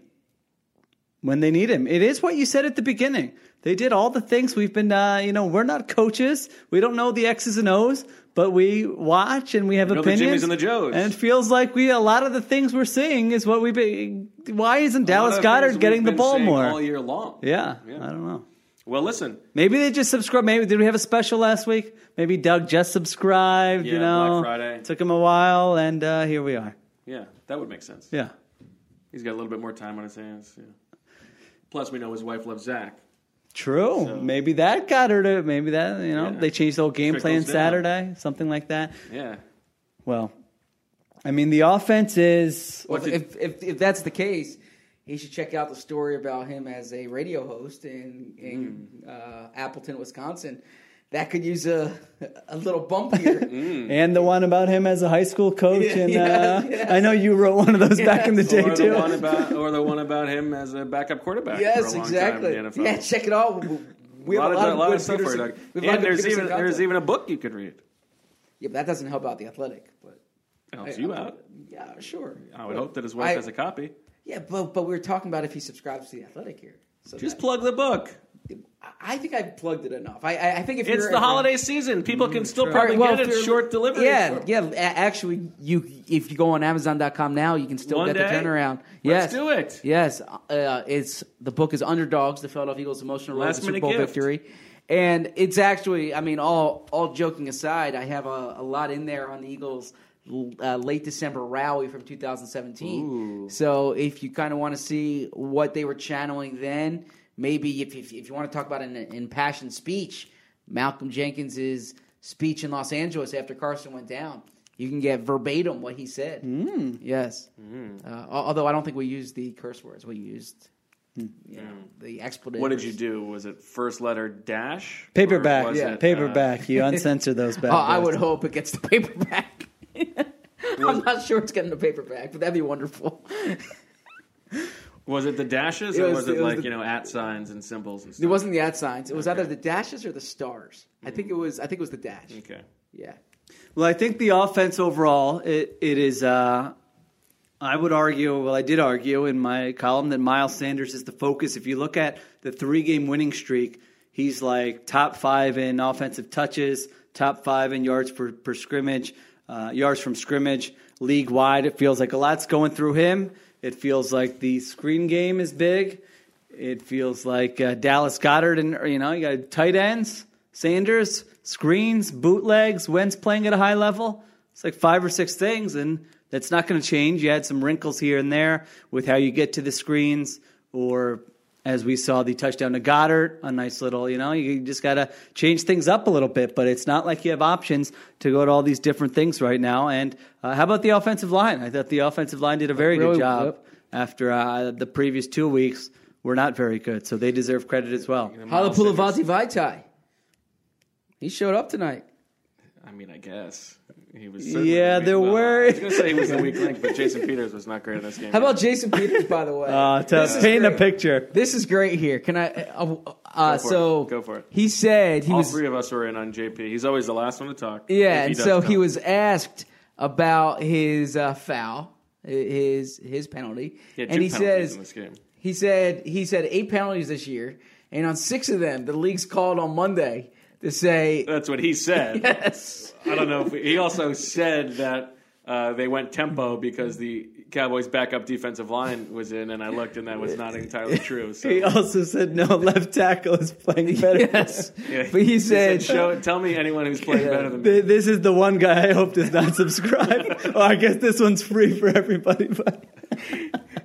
when they need him. It is what you said at the beginning. They did all the things we've been, uh, you know, we're not coaches. We don't know the X's and O's, but we watch and we have the opinions. And the Joes. And it feels like we, a lot of the things we're seeing is what we've been, why isn't Dallas Goedert getting the ball more? all year long? Yeah, Yeah. I don't know. Well, listen. Maybe they just subscribe. Maybe did we have a special last week? Maybe Doug just subscribed. you Yeah, know, Black Friday. took him a while, and uh, here we are. Yeah, that would make sense. Yeah. He's got a little bit more time on his hands. Yeah. Plus, we know his wife loves Zach. True. Maybe that got her to. Maybe that you know Yeah. they changed the whole game plan down. Saturday, something like that. Yeah. Well, I mean the offense is. Well, did- if, if if that's the case, he should check out the story about him as a radio host in in Hmm. uh, Appleton, Wisconsin. That could use a a little bump here. And the one about him as a high school coach, Yeah, and yeah, uh, yes. I know you wrote one of those back in the day Or the too. one about, or the one about him as a backup quarterback. for a yes, long exactly. Time in the NFL. Yeah, check it out. We a have lot, of, a lot good of stuff for you, Pederson- Doug. we have a lot And there's Pederson even there's even a book you could read. yeah, but that doesn't help out the athletic. But It helps you out. yeah, sure. I would hope that his wife I- has a copy. Yeah, but but we were talking about if he subscribes to the athletic here. So Just that- plug the book. I think I've plugged it enough. I I, I think if It's you're the holiday season. People can still All probably right, well, get it short delivery. Yeah, yeah. Actually, you if you go on Amazon.com now, you can still One get day? the turnaround. Let's do it. Yes, uh, it's the book is Underdogs: The Philadelphia Eagles' Emotional Road to Super Bowl gift. Victory, and it's actually, I mean, all all joking aside, I have a, a lot in there on the Eagles. Uh, late December rally from 2017. So if you kind of want to see what they were channeling then, maybe if if, if you want to talk about an impassioned speech, Malcolm Jenkins's speech in Los Angeles after Carson went down. You can get verbatim what he said. Hmm. Yes. Uh, although I don't think we used the curse words. We used Hmm. you know, the expletive. What did you do? Was it first letter dash? Paperback, Yeah. it, uh, paperback. you uncensored those bad Oh, I would hope it gets the paperback. I'm not sure it's getting the paperback, but that'd be wonderful. was it the dashes, It or was was it, it was like the- you know at signs and symbols and It wasn't the at signs. It was either the dashes or the stars. I think it was. I think it was the dash. Okay. Yeah. Well, I think the offense overall, it, it is. Uh, I would argue. Well, I did argue in my column that Miles Sanders is the focus. If you look at the three-game winning streak, he's like top five in offensive touches, top five in yards per, per scrimmage, uh, yards from scrimmage, league wide. It feels like a lot's going through him. It feels like the screen game is big. It feels like uh, Dallas Goedert and you know you got tight ends, Sanders, screens, bootlegs, Wentz playing at a high level. It's like five or six things, and that's not going to change. You had some wrinkles here and there with how you get to the screens, or as we saw the touchdown to Goedert, a nice little you know you just got to change things up a little bit. But it's not like you have options to go to all these different things right now. And uh, how about the offensive line? I thought the offensive line did a very Really, good job yep. after uh, the previous two weeks were not very good, so they deserve credit as well. Miles Halapoulivaati Vaitai. He showed up tonight. I mean, I guess he was. Yeah, the there well, were- I was going to say he was the weak link, but Jason Peters was not great in this game. How about Jason Peters, by the way? Uh, to This paint a picture. This is great here. Can I? Uh, uh, Go so it. Go for it. He said he All was. three of us were in on JP. He's always the last one to talk. Yeah, and so talk. he was asked about his uh, foul, his his penalty, He had and he penalties says in this game. he said he said eight penalties this year, and on six of them, the league's called on Monday to say That's what he said. yes. I don't know if he also said that uh, they went tempo because the Cowboys' backup defensive line was in, and I looked, and that was not entirely true. So He also said no left tackle is playing better. Yes, Yeah. but he said, "Show, tell me anyone who's playing better than me." Th- This is the one guy I hope does not subscribe. oh, I guess this one's free for everybody. But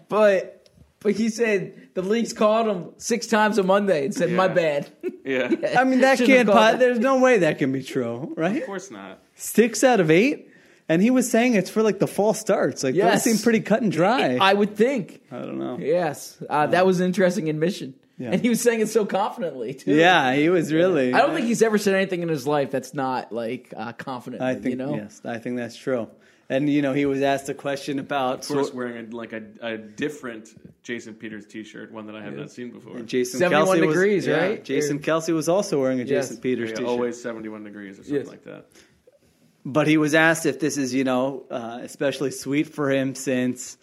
but but he said the league's called him six times on Monday and said, "My bad." Yeah, I mean, that Shouldn't have can't. called Po- it. there's no way that can be true, right? of course not. Six out of eight, and he was saying it's for like the false starts. Like Yes. those seem pretty cut and dry. I would think. I don't know. Yes, uh, that was an interesting admission, Yeah. and he was saying it so confidently too. Yeah, he was really. I don't think he's ever said anything in his life that's not like uh, confident. I think you know. yes, I think that's true. And you know, he was asked a question about Of course, sort- wearing a, like a, a different Jason Peters T-shirt, one that I have not seen before. Jason 71 Kelce was- degrees, yeah, right? Jason Or- Kelce was also wearing a Yes. Jason Peters Yeah, t-shirt. always seventy-one degrees or something Yes. like that. But he was asked if this is, you know, uh, especially sweet for him since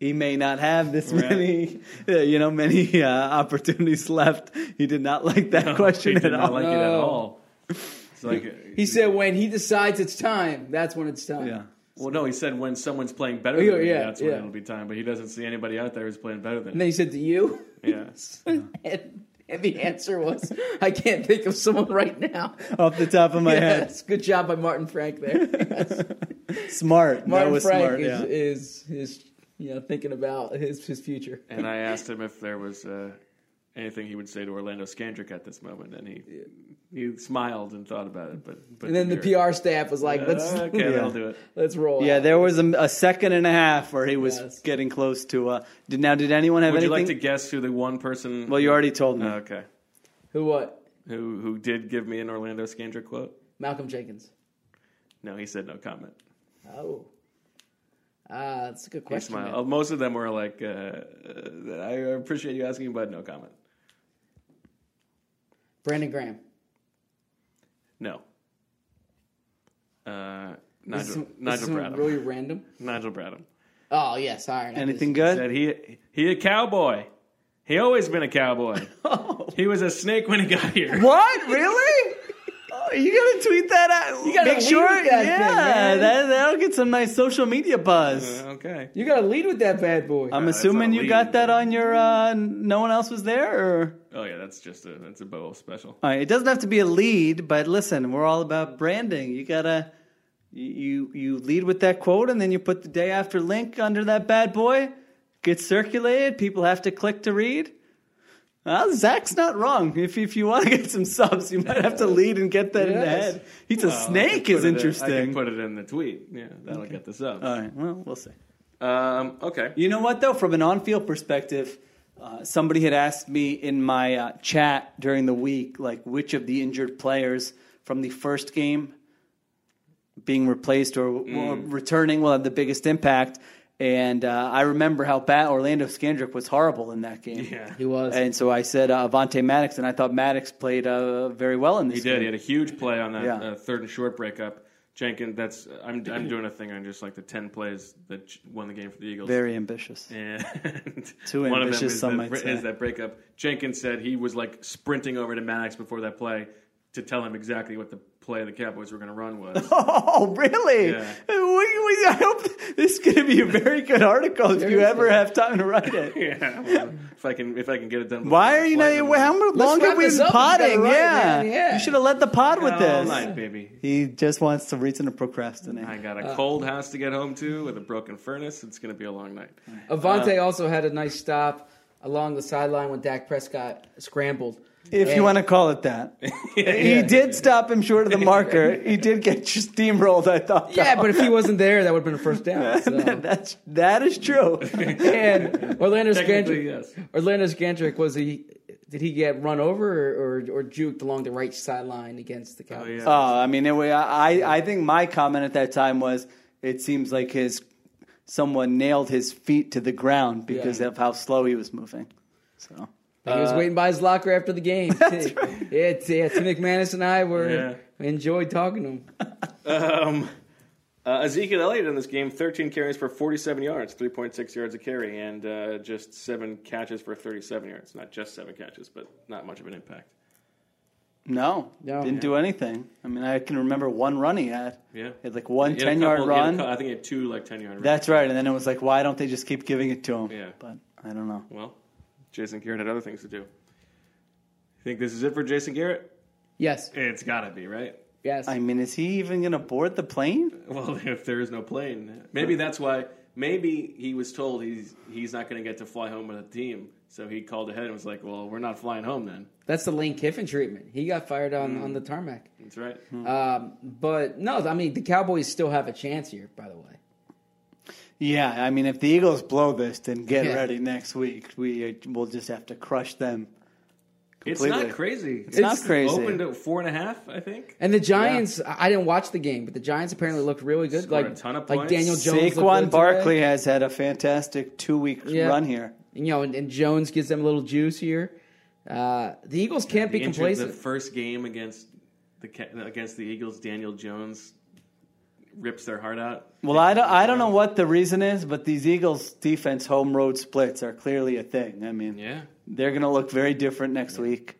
he may not have this Right. many, uh, you know, many uh, opportunities left. He did not like that question he at did not all. like it at all. It's like He said when he decides it's time, that's when it's time. yeah. Well, no, he said when someone's playing better Yeah, than me, yeah, that's when yeah. it'll be time. But he doesn't see anybody out there who's playing better than And then he said to you, Yeah. and, and the answer was, "I can't think of someone right now." Off the top of my yes, good job by Martin Frank there. Yes. head, smart. that Martin was Frank smart. is, yeah. is is you know, thinking about his his future. And I asked him if there was uh, anything he would say to Orlando Scandrick at this moment, and he he smiled and thought about it. But, but And then the PR staff was like, "Let's Uh, okay, that'll do it. let's roll." Yeah, out. there was a, a second and a half where he was Yes. getting close to. Uh, did now? Did anyone have anything? Would you like to guess who the one person? well, you already told me. Oh, okay. Who? What? Who who did give me an Orlando Scandrick quote? Malcolm Jenkins. No, he said no comment. Oh. Ah, that's a good He question. smiled. man. Oh, Most of them were like, uh, uh, "I appreciate you asking, but no comment." Brandon Graham. No. Uh, This is Nigel, some- this is Nigel Bradham. really random. Nigel Bradham Oh yes, sorry. not Anything this. good? said he he a cowboy. He always been a cowboy. He was a snake when he got here. What? Really? You gotta tweet that out. You gotta make sure. that yeah, thing, that that'll get some nice social media buzz. Uh, okay. You got to lead with that bad boy. I'm that's assuming you lead. got that on your. Uh, no one else was there, or Oh yeah, that's just a that's a Bo special. all right. It doesn't have to be a lead, but listen, we're all about branding. You gotta. You you you lead with that quote, and then you put the day after link under that bad boy. Gets circulated. People have to click to read. Well, Zach's not wrong. If if you want to get some subs, you might have to lead and get that in the head. He's a Well, I snake is interesting. in- I can put it in the tweet. Yeah, that'll get this up. All right. Well, we'll see. Um, okay. You know what, though? From an on field perspective, uh, somebody had asked me in my uh, chat during the week, like, which of the injured players from the first game being replaced or, or returning will have the biggest impact. And uh, I remember how bad Orlando Scandrick was horrible in that game. Yeah. he was. And so I said uh, Avonte Maddox, and I thought Maddox played uh, very well in this game. He did. game. He had a huge play on that Yeah. uh, third and short breakup. Jenkins, that's I'm I'm doing a thing on just like the ten plays that won the game for the Eagles. Very ambitious. And Too one of them ambitious, is, some that, might br- say. is that breakup. Jenkins said he was like sprinting over to Maddox before that play to tell him exactly what the play the Cowboys were going to run was. Oh, really? Yeah. We, we, I hope this is going to be a very good article if you ever have time to write it. yeah, well, if I can if I can get it done. Why are you not? flight, How then much long wrap have we this been up if you gotta potting? write, Yeah. Yeah. you should have let the pod with got all this. night, baby. He just wants to reason to procrastinate. I got a uh, cold house to get home to with a broken furnace. It's going to be a long night. Avonte uh, also had a nice stop along the sideline when Dak Prescott scrambled. If you want to call it that, he did stop him short of the marker. He did get steamrolled. I thought. Yeah, though. but if he wasn't there, that would have been a first down. So. that's that is true. and Orlando Technically, Scandrick, yes. Orlando Scandrick was he? Did he get run over or, or, or juked along the right sideline against the oh, Cowboys? yeah. Oh, I mean, it, wa- I I think my comment at that time was it seems like his someone nailed his feet to the ground because Yeah. of how slow he was moving. So he was waiting by his locker after the game. Yeah, t- yeah. Tim McManus and I were Yeah. enjoyed talking to him. Um, uh, Ezekiel Elliott in this game, 13 carries for 47 yards, 3.6 yards a carry, and uh, just seven catches for 37 yards. Not just seven catches, but not much of an impact. no, No. didn't do anything. I mean, I can remember one run he had. Yeah. He had like one He had a 10 yard couple- he had a run. cou- I think he had two like 10 yard runs. That's right. And then it was like, why don't they just keep giving it to him? Yeah. But I don't know. Well, Jason Garrett had other things to do. You think this is it for Jason Garrett? Yes, It's got to be, right? yes. I mean, is he even going to board the plane? Well, if there is no plane, maybe that's why. Maybe he was told he's he's not going to get to fly home with the team, so he called ahead and was like, "Well, we're not flying home then." That's the Lane Kiffin treatment. He got fired on, on the tarmac. That's right. Um, but no, I mean the Cowboys still have a chance here. By the way, Yeah. I mean, if the Eagles blow this, then get Yeah. ready next week. We uh, will just have to crush them. It's not crazy. It's, not crazy. Opened at four and a half, I think. and the Giants. I I didn't watch the game, but the Giants apparently looked really good. Scored like a ton of like. Daniel Jones. looked good Saquon today. Barkley has had a fantastic two week Yeah. run here. you know, and, and Jones gives them a little juice here. Uh, the Eagles can't The, be complacent. the first game against the against the Eagles, Daniel Jones rips their heart out. Well, I don't, I don't know what the reason is, but these Eagles defense home road splits are clearly a thing. I mean, Yeah, they're going to look very different next week.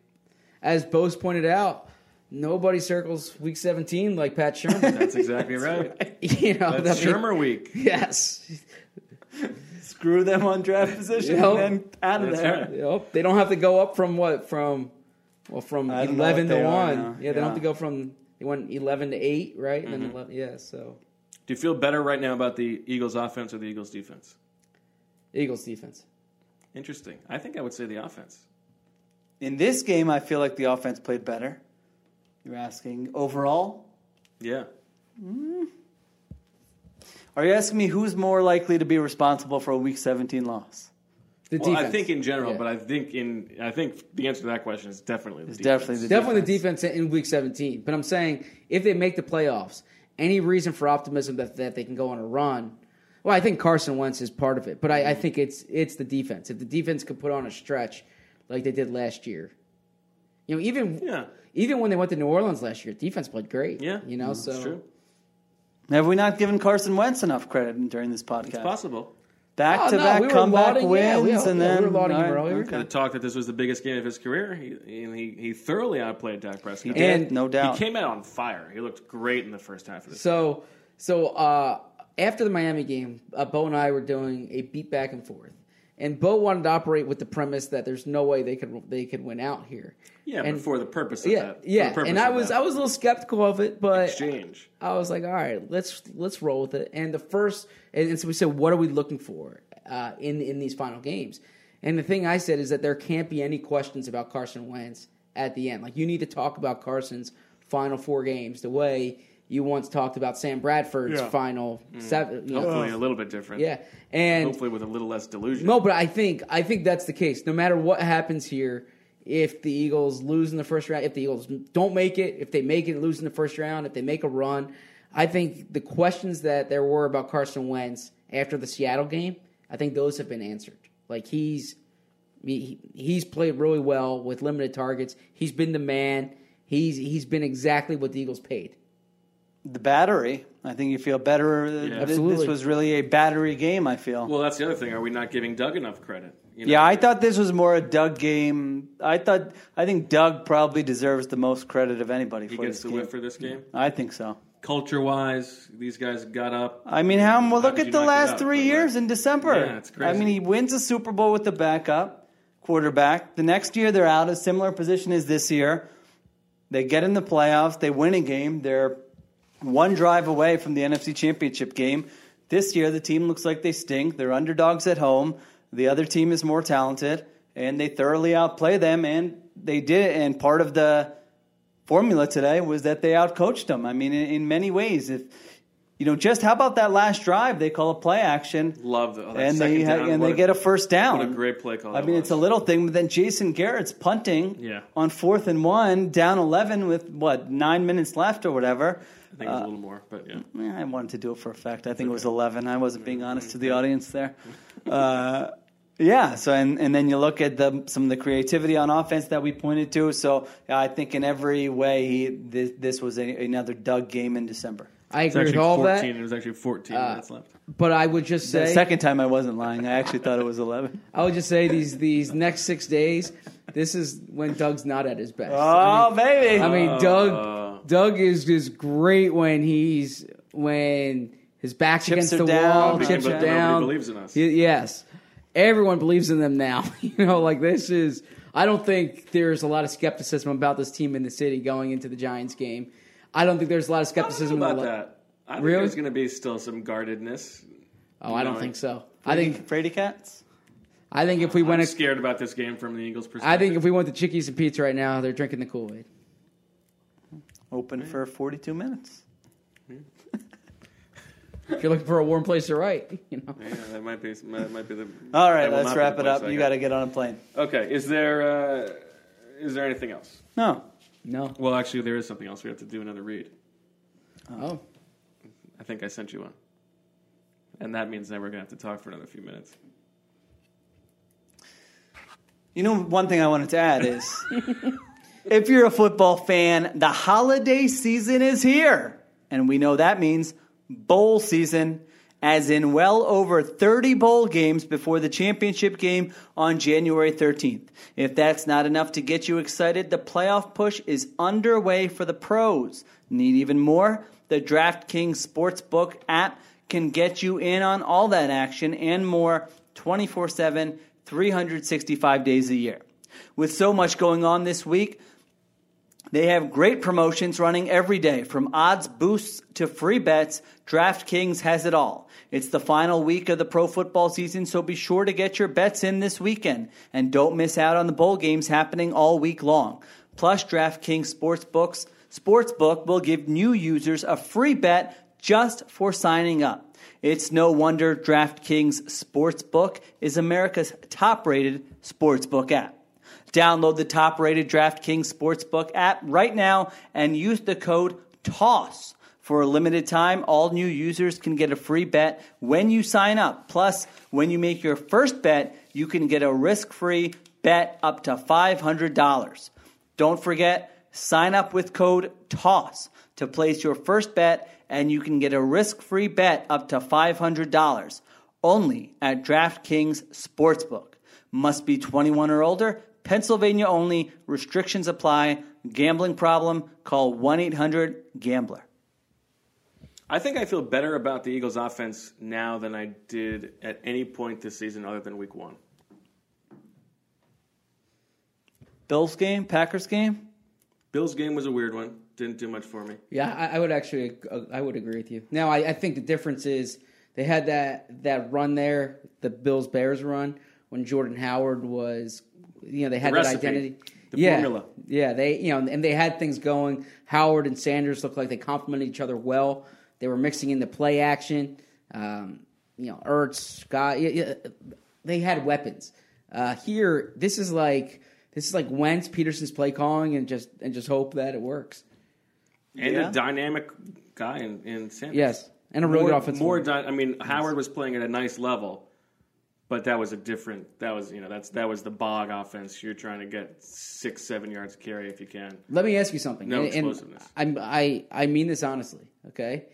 As Bo's pointed out, nobody circles Week 17 like Pat Shurmur. that's exactly right. you know, That's I mean, Shurmur week. Yes. Screw them on draft position Yep. and then out of That's there. right. Yep. They don't have to go up from what? From well, from I don't know eleven to one. now. Yeah, they don't have to go from they went eleven to eight, right? And Mm-hmm. then 11, yeah. So Do you feel better right now about the Eagles' offense or the Eagles' defense? Eagles defense. Interesting. I think I would say the offense. In this game, I feel like the offense played better. You're asking overall? Yeah. Are you asking me who's more likely to be responsible for a Week 17 loss? The Well, defense. I think in general, Yeah. but I think in I think the answer to that question is definitely the It's defense. definitely the definitely defense. the defense in week 17. But I'm saying if they make the playoffs, any reason for optimism that, that they can go on a run? Well, I think Carson Wentz is part of it, but I, I think it's it's the defense. If the defense could put on a stretch like they did last year, you know, even Yeah. even when they went to New Orleans last year, defense played great. Yeah, you know, so That's true. Have we not given Carson Wentz enough credit during this podcast? It's possible. Back to Oh, no, back we comeback lauding- wins, yeah, we- and yeah, we then were lauding him all right, earlier. okay. The talk that this was the biggest game of his career, he and he, he thoroughly outplayed Dak Prescott. He did, And no doubt. He came out on fire. He looked great in the first half of this. So, so uh, after the Miami game, uh, Bo and I were doing a beat back and forth, and Bo wanted to operate with the premise that there's no way they could they could win out here. yeah, and, but for the purpose of yeah, that. yeah, and I was that I was a little skeptical of it, but exchange. I was like, all right, let's let's roll with it. And the first, and, and so we said, what are we looking for uh, in in these final games? And the thing I said is that there can't be any questions about Carson Wentz at the end. Like you need to talk about Carson's final four games the way you once talked about Sam Bradford's Yeah. final mm. seven. you know. Hopefully a little bit different. yeah, and Hopefully with a little less delusion. no, but I think I think that's the case. No matter what happens here, if the Eagles lose in the first round, if the Eagles don't make it, if they make it, lose in the first round, if they make a run, I think the questions that there were about Carson Wentz after the Seattle game, I think those have been answered. Like he's he, he's played really well with limited targets. He's been the man. He's he's been exactly what the Eagles paid. The battery. I think you feel better. Uh, Th- This Absolutely. was really a battery game. I feel. Well, that's the other thing. Are we not giving Doug enough credit? You know? yeah, I thought this was more a Doug game. I thought. I think Doug probably deserves the most credit of anybody he for gets this the game. whip for this game. I think so. Culture wise, these guys got up. I mean, how well, look did at the last out? three But, like- years in December. Yeah, it's crazy. I mean, he wins a Super Bowl with the backup quarterback. The next year, they're out a similar position as this year. They get in the playoffs. They win a game. They're one drive away from the NFC Championship game. This year, the team looks like they stink. They're underdogs at home. The other team is more talented, and they thoroughly outplay them. And they did. it. And part of the formula today was that they outcoached them. I mean, in, in many ways, if you know, just how about that last drive? They call a play action, Love the, oh, that and they second ha- down. and What they get a first down. What a great play call. I mean, was. it's a little thing, but then Jason Garrett's punting Yeah. on fourth and one, down eleven with what nine minutes left or whatever. I think it was a little more, but yeah. Eh, I wanted to do it for effect. I think it was 11. I wasn't being honest to the audience there. Uh, yeah. So and and then you look at the some of the creativity on offense that we pointed to. So yeah, I think in every way he, this, this was a, another Doug game in December. I agree with actually all 14. that, It was actually 14 minutes left. but I would just say The second time I wasn't lying. I actually thought it was 11. I would just say these these next six days, this is when Doug's not at his best. Oh I mean, baby! I mean, Doug Doug is just great when he's when his back's Chips against the down. wall, Nobody- chips but are down. believes in us. Y- yes, everyone believes in them now. you know, like this is. I don't think there's a lot of skepticism about this team in the city going into the Giants game. I don't think there's a lot of I don't skepticism know in about the- that. I think Really? there's going to be still some guardedness. Oh, I don't No, think so. I think Frady cats. I think if we went, I'm a- scared about this game from the Eagles' perspective. I think if we went to Chickie's and Pete's right now, they're drinking the Kool Aid. Open for 42 minutes. If you're looking for a warm place to write, you know. Yeah, that might be. That might be the. All right, let's wrap it up. You got to get on a plane. Okay. Is there? Uh, is there anything else? No. No. Well, actually, there is something else. We have to do another read. Oh. I think I sent you one, and that means that we're going to have to talk for another few minutes. You know, one thing I wanted to add is if you're a football fan, the holiday season is here. And we know that means bowl season, as in well over 30 bowl games before the championship game on January 13th. If that's not enough to get you excited, the playoff push is underway for the pros. Need even more? The DraftKings Sportsbook app can get you in on all that action and more 24 7, 365 days a year. With so much going on this week, They have great promotions running every day, from odds boosts to free bets. DraftKings has it all. It's the final week of the pro football season, so be sure to get your bets in this weekend. And don't miss out on the bowl games happening all week long. Plus, DraftKings Sportsbooks Sportsbook will give new users a free bet just for signing up. It's no wonder DraftKings Sportsbook is America's top rated sportsbook app. Download the top rated DraftKings Sportsbook app right now and use the code TOSS. For a limited time, all new users can get a free bet when you sign up. Plus, when you make your first bet, you can get a risk free bet up to $500. Don't forget, sign up with code TOSS to place your first bet, and you can get a risk free bet up to $500 only at DraftKings Sportsbook. Must be 21 or older. Pennsylvania only. Restrictions apply. Gambling problem? Call 1 800 GAMBLER. I think I feel better about the Eagles' offense now than I did at any point this season, other than Week One. Bills game? Packers game? Bills game was a weird one. Didn't do much for me. Yeah, I, I would actually, uh, I would agree with you. Now, I, I think the difference is they had that that run there, the Bills Bears run, when Jordan Howard was, you know, they had The that identity, the yeah, formula. yeah. They, you know, and they had things going. Howard and Sanders looked like they complemented each other well. They were mixing in the play action. Um, you know, Ertz, Scott, yeah, yeah, they had weapons. Uh, here, this is like this is like Wentz, Pederson's play calling, and just and just hope that it works. And Yeah. a dynamic guy in, in Sanders. Yes, and a really more, good offensive. More, line. dy- I mean, Howard was playing at a nice level, but that was a different. That was you know that's that was the bog offense. You're trying to get six, seven yards carry if you can. Let me ask you something. No and, and explosiveness. I'm, I I mean this honestly. Okay,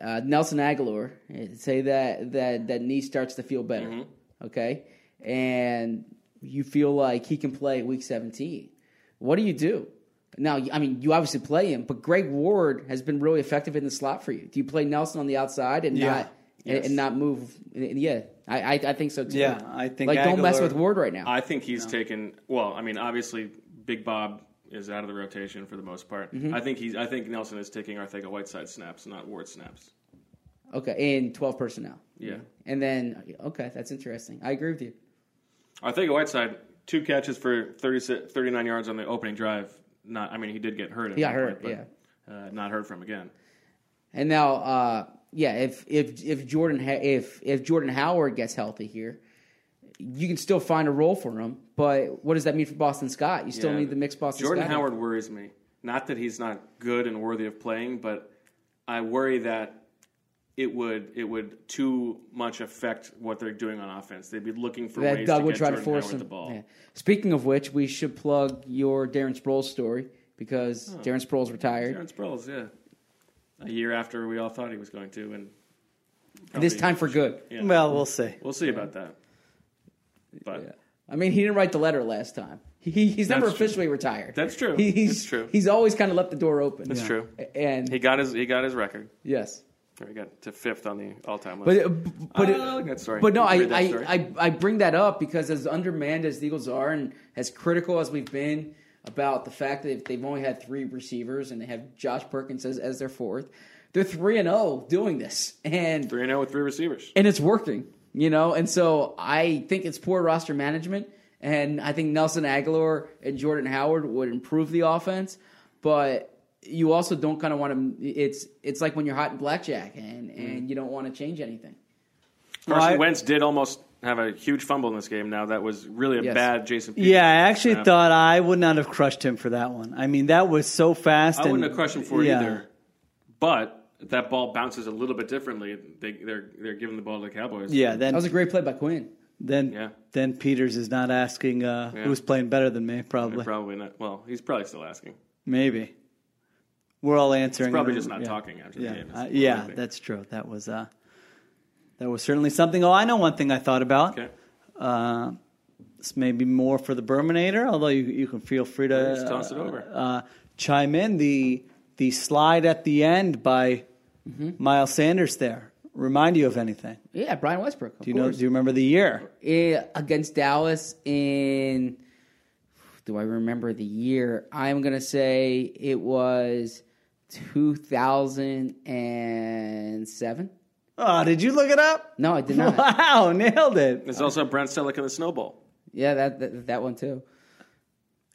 uh, Nelson Agholor say that that that knee starts to feel better. Mm-hmm. Okay, and you feel like he can play week 17. What do you do? Now, I mean, you obviously play him, but Greg Ward has been really effective in the slot for you. Do you play Nelson on the outside and Yeah. not and, and not move? And Yeah, I, I I think so too. Yeah, I think like don't mess with Ward right now. I think he's taken. Well, I mean, obviously, Big Bob is out of the rotation for the most part. Mm-hmm. I think he's. I think Nelson is taking Arcega Whiteside snaps, not Ward snaps. okay, in 12 personnel. Yeah, And then okay, that's interesting. I agree with you. Arcega Whiteside two catches for 30, 39 yards on the opening drive. Not. I mean, he did get hurt. At He got hurt, point, but, Uh, not heard from again. And now, uh, yeah, if if if Jordan ha- if if Jordan Howard gets healthy here, you can still find a role for him. But what does that mean for Boston Scott? You still Yeah. need the mix Boston Scott. Jordan Scott. Howard worries me. Not that he's not good and worthy of playing, but I worry that it would it would too much affect what they're doing on offense. They'd be looking for that ways Doug to would get try Jordan to force Howard him. the ball. Yeah. Speaking of which, we should plug your Darren Sproles story because Darren Sproles retired. Darren Sproles, yeah, a year after we all thought he was going to, and this time for good. Yeah. Well, we'll see. we'll see about that. But I mean, he didn't write the letter last time. He, he's never That's true. officially retired. That's true. He- he's, That's true. He's always kind of left the door open. That's true. And he got his he got his record. yes. Or he got to fifth on the all time list. But uh, but I it- uh, don't like that story. But no, You I, read that I, story? I I bring that up because as undermanned as the Eagles are, and as critical as we've been about the fact that if they've only had three receivers and they have Josh Perkins as, as their fourth, they're three and zero doing this, and three and zero with three receivers. and it's working, you know. And so I think it's poor roster management, and I think Nelson Agholor and Jordan Howard would improve the offense, but you also don't kind of want to. It's it's like when you're hot in blackjack, and and mm. you don't want to change anything. Carson I- Wentz did almost have a huge fumble in this game. Now that was really a Yes. bad Jason. Peters Yeah, I actually snap. thought I would not have crushed him for that one. I mean, that was so fast. I and- wouldn't have crushed him for it yeah. either. But that ball bounces a little bit differently. They, they're they're giving the ball to the Cowboys. Yeah, That was a great play by Quinn. then Yeah. then Peters is not asking uh, Yeah. who's playing better than me. Probably, probably not. Well, he's probably still asking. maybe. We're all answering. He's probably just not Yeah. talking after the Yeah, game. uh, yeah, that's true. That was uh, that was certainly something. Oh, I know one thing I thought about. okay. Uh, this may be more for the Berminator, although you, you can feel free to Just toss it over. Uh, chime in. The the slide at the end by Mm-hmm. Miles Sanders there remind you of anything? Yeah, Brian Westbrook. Of Do you know? Do you remember the year? Eh, against Dallas in do I remember the year? I'm gonna say it was 2007. Oh, did you look it up? No, I did not. Wow, nailed it. There's also Brent Celek in the Snowball. yeah, that, that that one too.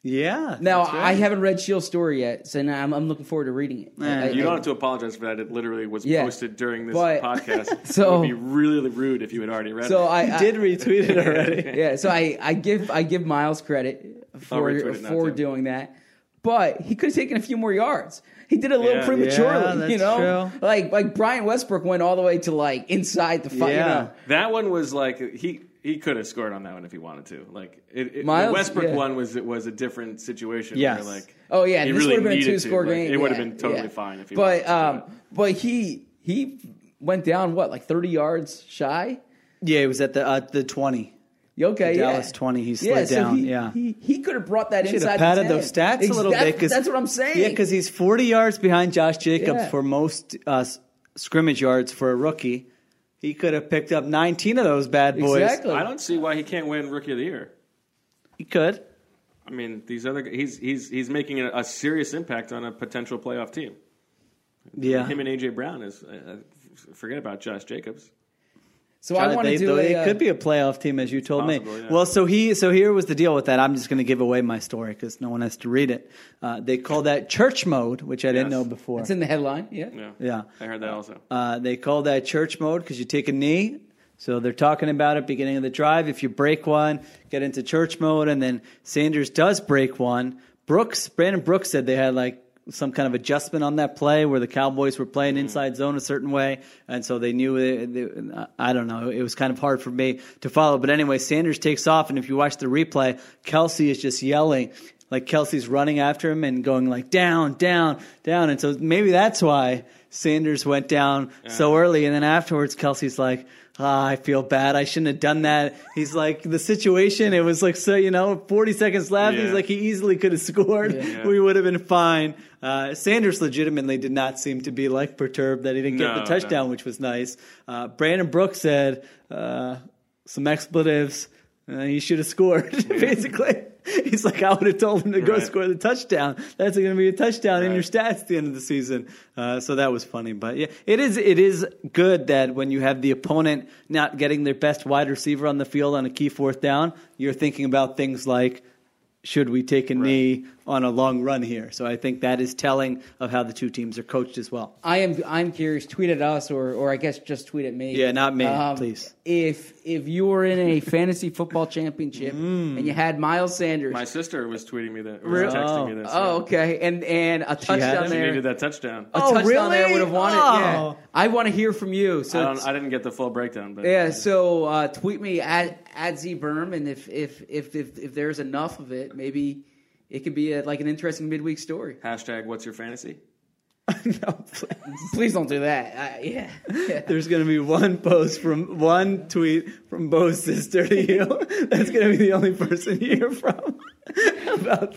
Yeah. Now that's I haven't read Sheil's story yet, so now I'm, I'm looking forward to reading it. Yeah, I- You I- don't have to apologize for that. It literally was Yeah. posted during this But- podcast. So- it would be really rude if you had already read So it. I, I did retweet it already. yeah. So I, I give I give Miles credit for retweet it for too. doing that, but he could have taken a few more yards. He did it a little Yeah. prematurely, Yeah, that's you know. true. Like like Brian Westbrook went all the way to like inside the fight. Yeah. You know? that one was like he he could have scored on that one if he wanted to. Like it, it, Miles? the Westbrook Yeah. one was it was a different situation. Yes. Where like Oh yeah, he this really would have been a needed two score to. Like, game. it would have been totally yeah. fine if he. But wanted to um, do it. but he he went down what like thirty yards shy. Yeah, it was at the uh, the twenty. Okay, The yeah. Dallas 20, he slid so down, He, yeah. he, he could have brought that Should inside. have padded the 10. those stats a little Ex- bit. 'cause- That's what I'm saying. Yeah, because he's 40 yards behind Josh Jacobs Yeah. for most uh, scrimmage yards for a rookie. He could have picked up 19 of those bad boys. exactly. I don't see why he can't win Rookie of the Year. He could. I mean, these other gu- he's he's he's making a, a serious impact on a potential playoff team. Yeah. Him and AJ Brown is uh, forget about Josh Jacobs. So I want to do they a, uh, could be a playoff team, as you told possible, me. yeah. Well, so he, so here was the deal with that. I'm just going to give away my story because no one has to read it. Uh, they call that church mode, which I didn't know before. It's in the headline. Yeah. Yeah, Yeah. I heard that also. Uh, they call that church mode because you take a knee. So they're talking about it beginning of the drive. If you break one, get into church mode, and then Sanders does break one. Brooks, Brandon Brooks said they had like some kind of adjustment on that play where the Cowboys were playing mm-hmm. inside zone a certain way, and so they knew it, I don't know. It was kind of hard for me to follow, but anyway, Sanders takes off, and if you watch the replay, Kelce is just yelling. Like Kelce's running after him and going like down, down, down, and so maybe that's why Sanders went down so early, and then afterwards Kelce's like, ah, I feel bad. I shouldn't have done that. He's like, the situation, it was like, so, you know, 40 seconds left. Yeah. He's like, he easily could have scored. Yeah. We would have been fine. Uh, Sanders legitimately did not seem to be like perturbed that he didn't get the touchdown, no. which was nice. Uh, Brandon Brooks said uh, some expletives. Uh, he should have scored, basically. He's like, I would have told him to go Right. score the touchdown. That's going to be a touchdown in your stats at the end of the season. Uh, so that was funny. But yeah, it is it is good that when you have the opponent not getting their best wide receiver on the field on a key fourth down, you're thinking about things like, should we take a knee on a long run here? So I think that is telling of how the two teams are coached as well. I am. I'm curious. Tweet at us, or or I guess just tweet at me. Um, Yeah, not me, please. If if you were in a fantasy football championship Mm. and you had Miles Sanders, My sister was tweeting me that, or Really? texting me this. oh yeah. okay, and and a had touchdown him? She there, needed that touchdown. a Oh, touchdown there would have won it. Oh. Yeah, I want to hear from you. So I, don't, I didn't get the full breakdown, but Yeah, so uh, tweet me at at zberm, and if if if if, if there's enough of it, maybe it could be a, like an interesting midweek story. hashtag What's your fantasy? no, please. Please don't do that. I, yeah. yeah. There's going to be one post from one tweet from Bo's sister to you. That's going to be the only person you hear from about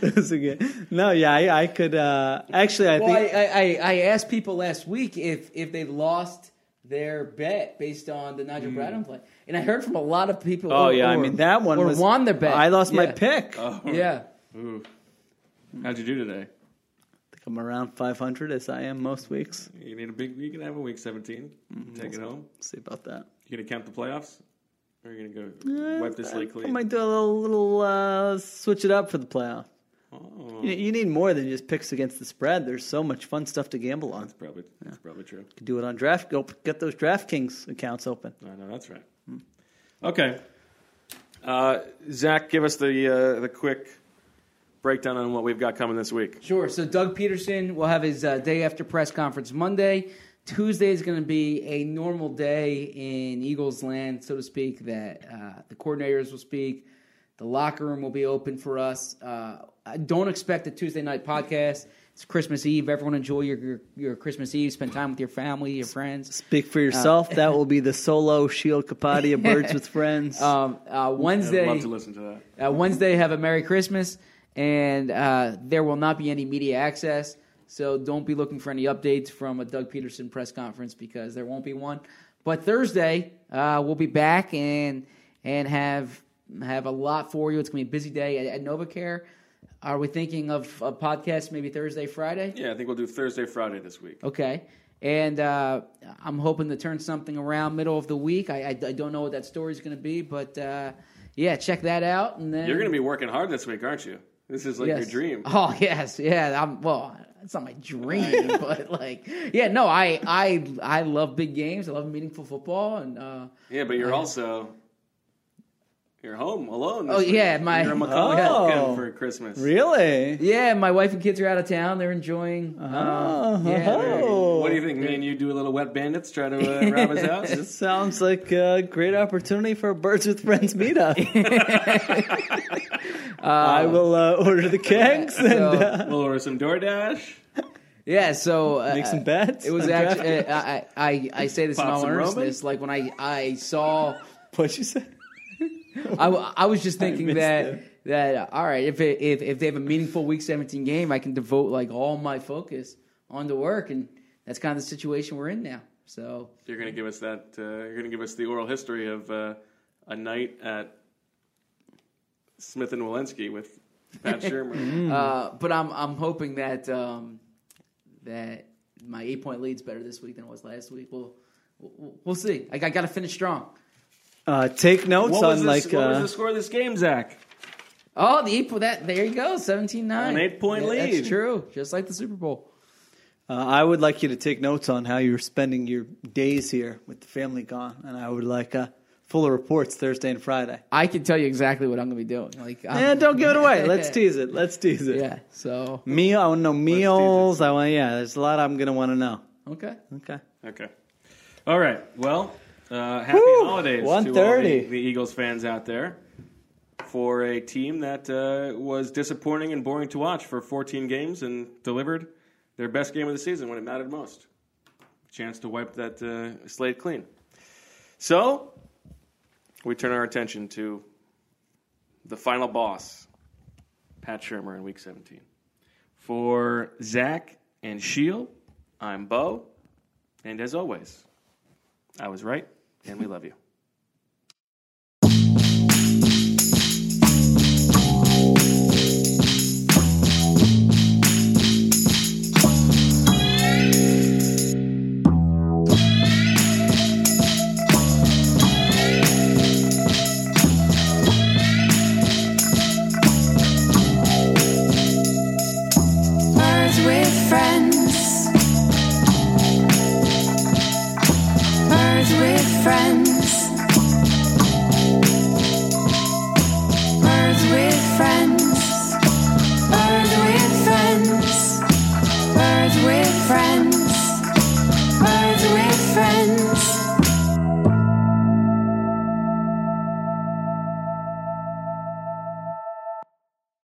this again. No, yeah, I, I could uh, actually. I Well, I, think I, I I asked people last week if if they lost their bet based on the Nigel Bradham play, and I heard from a lot of people. Oh or- yeah, I mean that one or was. won their bet. I lost my pick. I Yeah. Ooh. How'd you do today? I'm around 500 as I am most weeks. You need a big. You can have a week 17. Take it home. see about that. You gonna count the playoffs, or are you gonna go wipe this slate I might do a little, little uh, switch it up for the playoff. Oh, You, you need more than just picks against the spread. There's so much fun stuff to gamble on. that's probably that's probably true. Do it on draft. Go get those DraftKings accounts open. I know that's right. Okay, uh, Zach, give us the uh, the quick breakdown on what we've got coming this week. Sure. So Doug Pederson will have his uh, day after press conference Monday. Tuesday is going to be a normal day in Eagles land, so to speak. That uh, the coordinators will speak, the locker room will be open for us. Uh, I don't expect a Tuesday night podcast. It's Christmas Eve. Everyone enjoy your, your your Christmas Eve. Spend time with your family, your friends. Speak for yourself. that will be the solo Sheil Kapadia Birds with Friends. Um, uh, Wednesday. I'd love to listen to that. Uh, Wednesday, have a Merry Christmas, and uh, there will not be any media access. So don't be looking for any updates from a Doug Pederson press conference because there won't be one. But Thursday, uh, we'll be back and and have have a lot for you. It's going to be a busy day at, at NovaCare. Are we thinking of a podcast maybe Thursday, Friday? Yeah, I think we'll do Thursday, Friday this week. Okay. And uh, I'm hoping to turn something around middle of the week. I, I, I don't know what that story is going to be, but uh, yeah, check that out. And then You're going to be working hard this week, aren't you? This is like Yes. your dream. Oh yes, yeah. I'm well. It's not my dream, but like, yeah. No, I I I love big games. I love meaningful football, and uh, Yeah, but you're also you're home alone. Oh, week. yeah, my- you're a Macaulay Oh. For Christmas. Really? yeah, my wife and kids are out of town. They're enjoying. Uh, yeah, they're- Oh. What do you think? Me and you do a little wet bandits, try to uh, rob his house. This sounds like a great opportunity for a Birds with Friends meetup. I will uh, order the kegs and so- uh, We'll order some DoorDash. yeah. So uh, make some bets. It was on actually. DraftKings. Uh, I, I I say this in Pop all some earnestness. Like when I I saw. What'd you say? I, w- I was just thinking missed that it. that uh, all right if, it, if if they have a meaningful week 17 game I can devote like all my focus onto work and that's kind of the situation we're in now so You're going to give us that. Uh, you're going to give us the oral history of uh, a night at Smith and Wollensky with Pat Shurmur. uh, but I'm I'm hoping that um, that my eight point lead's better this week than it was last week we'll we'll, we'll see I, I got to finish strong Uh, take notes what was, on this, like what was uh, the score of this game, Zach? oh the eight point that there you go 17-9 An eight-point Yeah, lead. that's true just like the Super Bowl uh, I would like you to take notes on how you're spending your days here with the family gone, and I would like uh, fuller reports Thursday and Friday. I can tell you exactly what I'm going to be doing like I'm- Yeah, don't give it away. Let's tease it. Let's tease it. yeah so Meal. I want to know meals. I want. Yeah, there's a lot I'm gonna want to know. okay Okay. Okay. All right. Well, uh, happy Woo! holidays to all the, the Eagles fans out there for a team that uh, was disappointing and boring to watch for 14 games and delivered their best game of the season when it mattered most. Chance to wipe that uh, slate clean. So, we turn our attention to the final boss, Pat Shurmur in Week 17. For Zach and Sheil, I'm Bo. And as always, I was right, and we love you.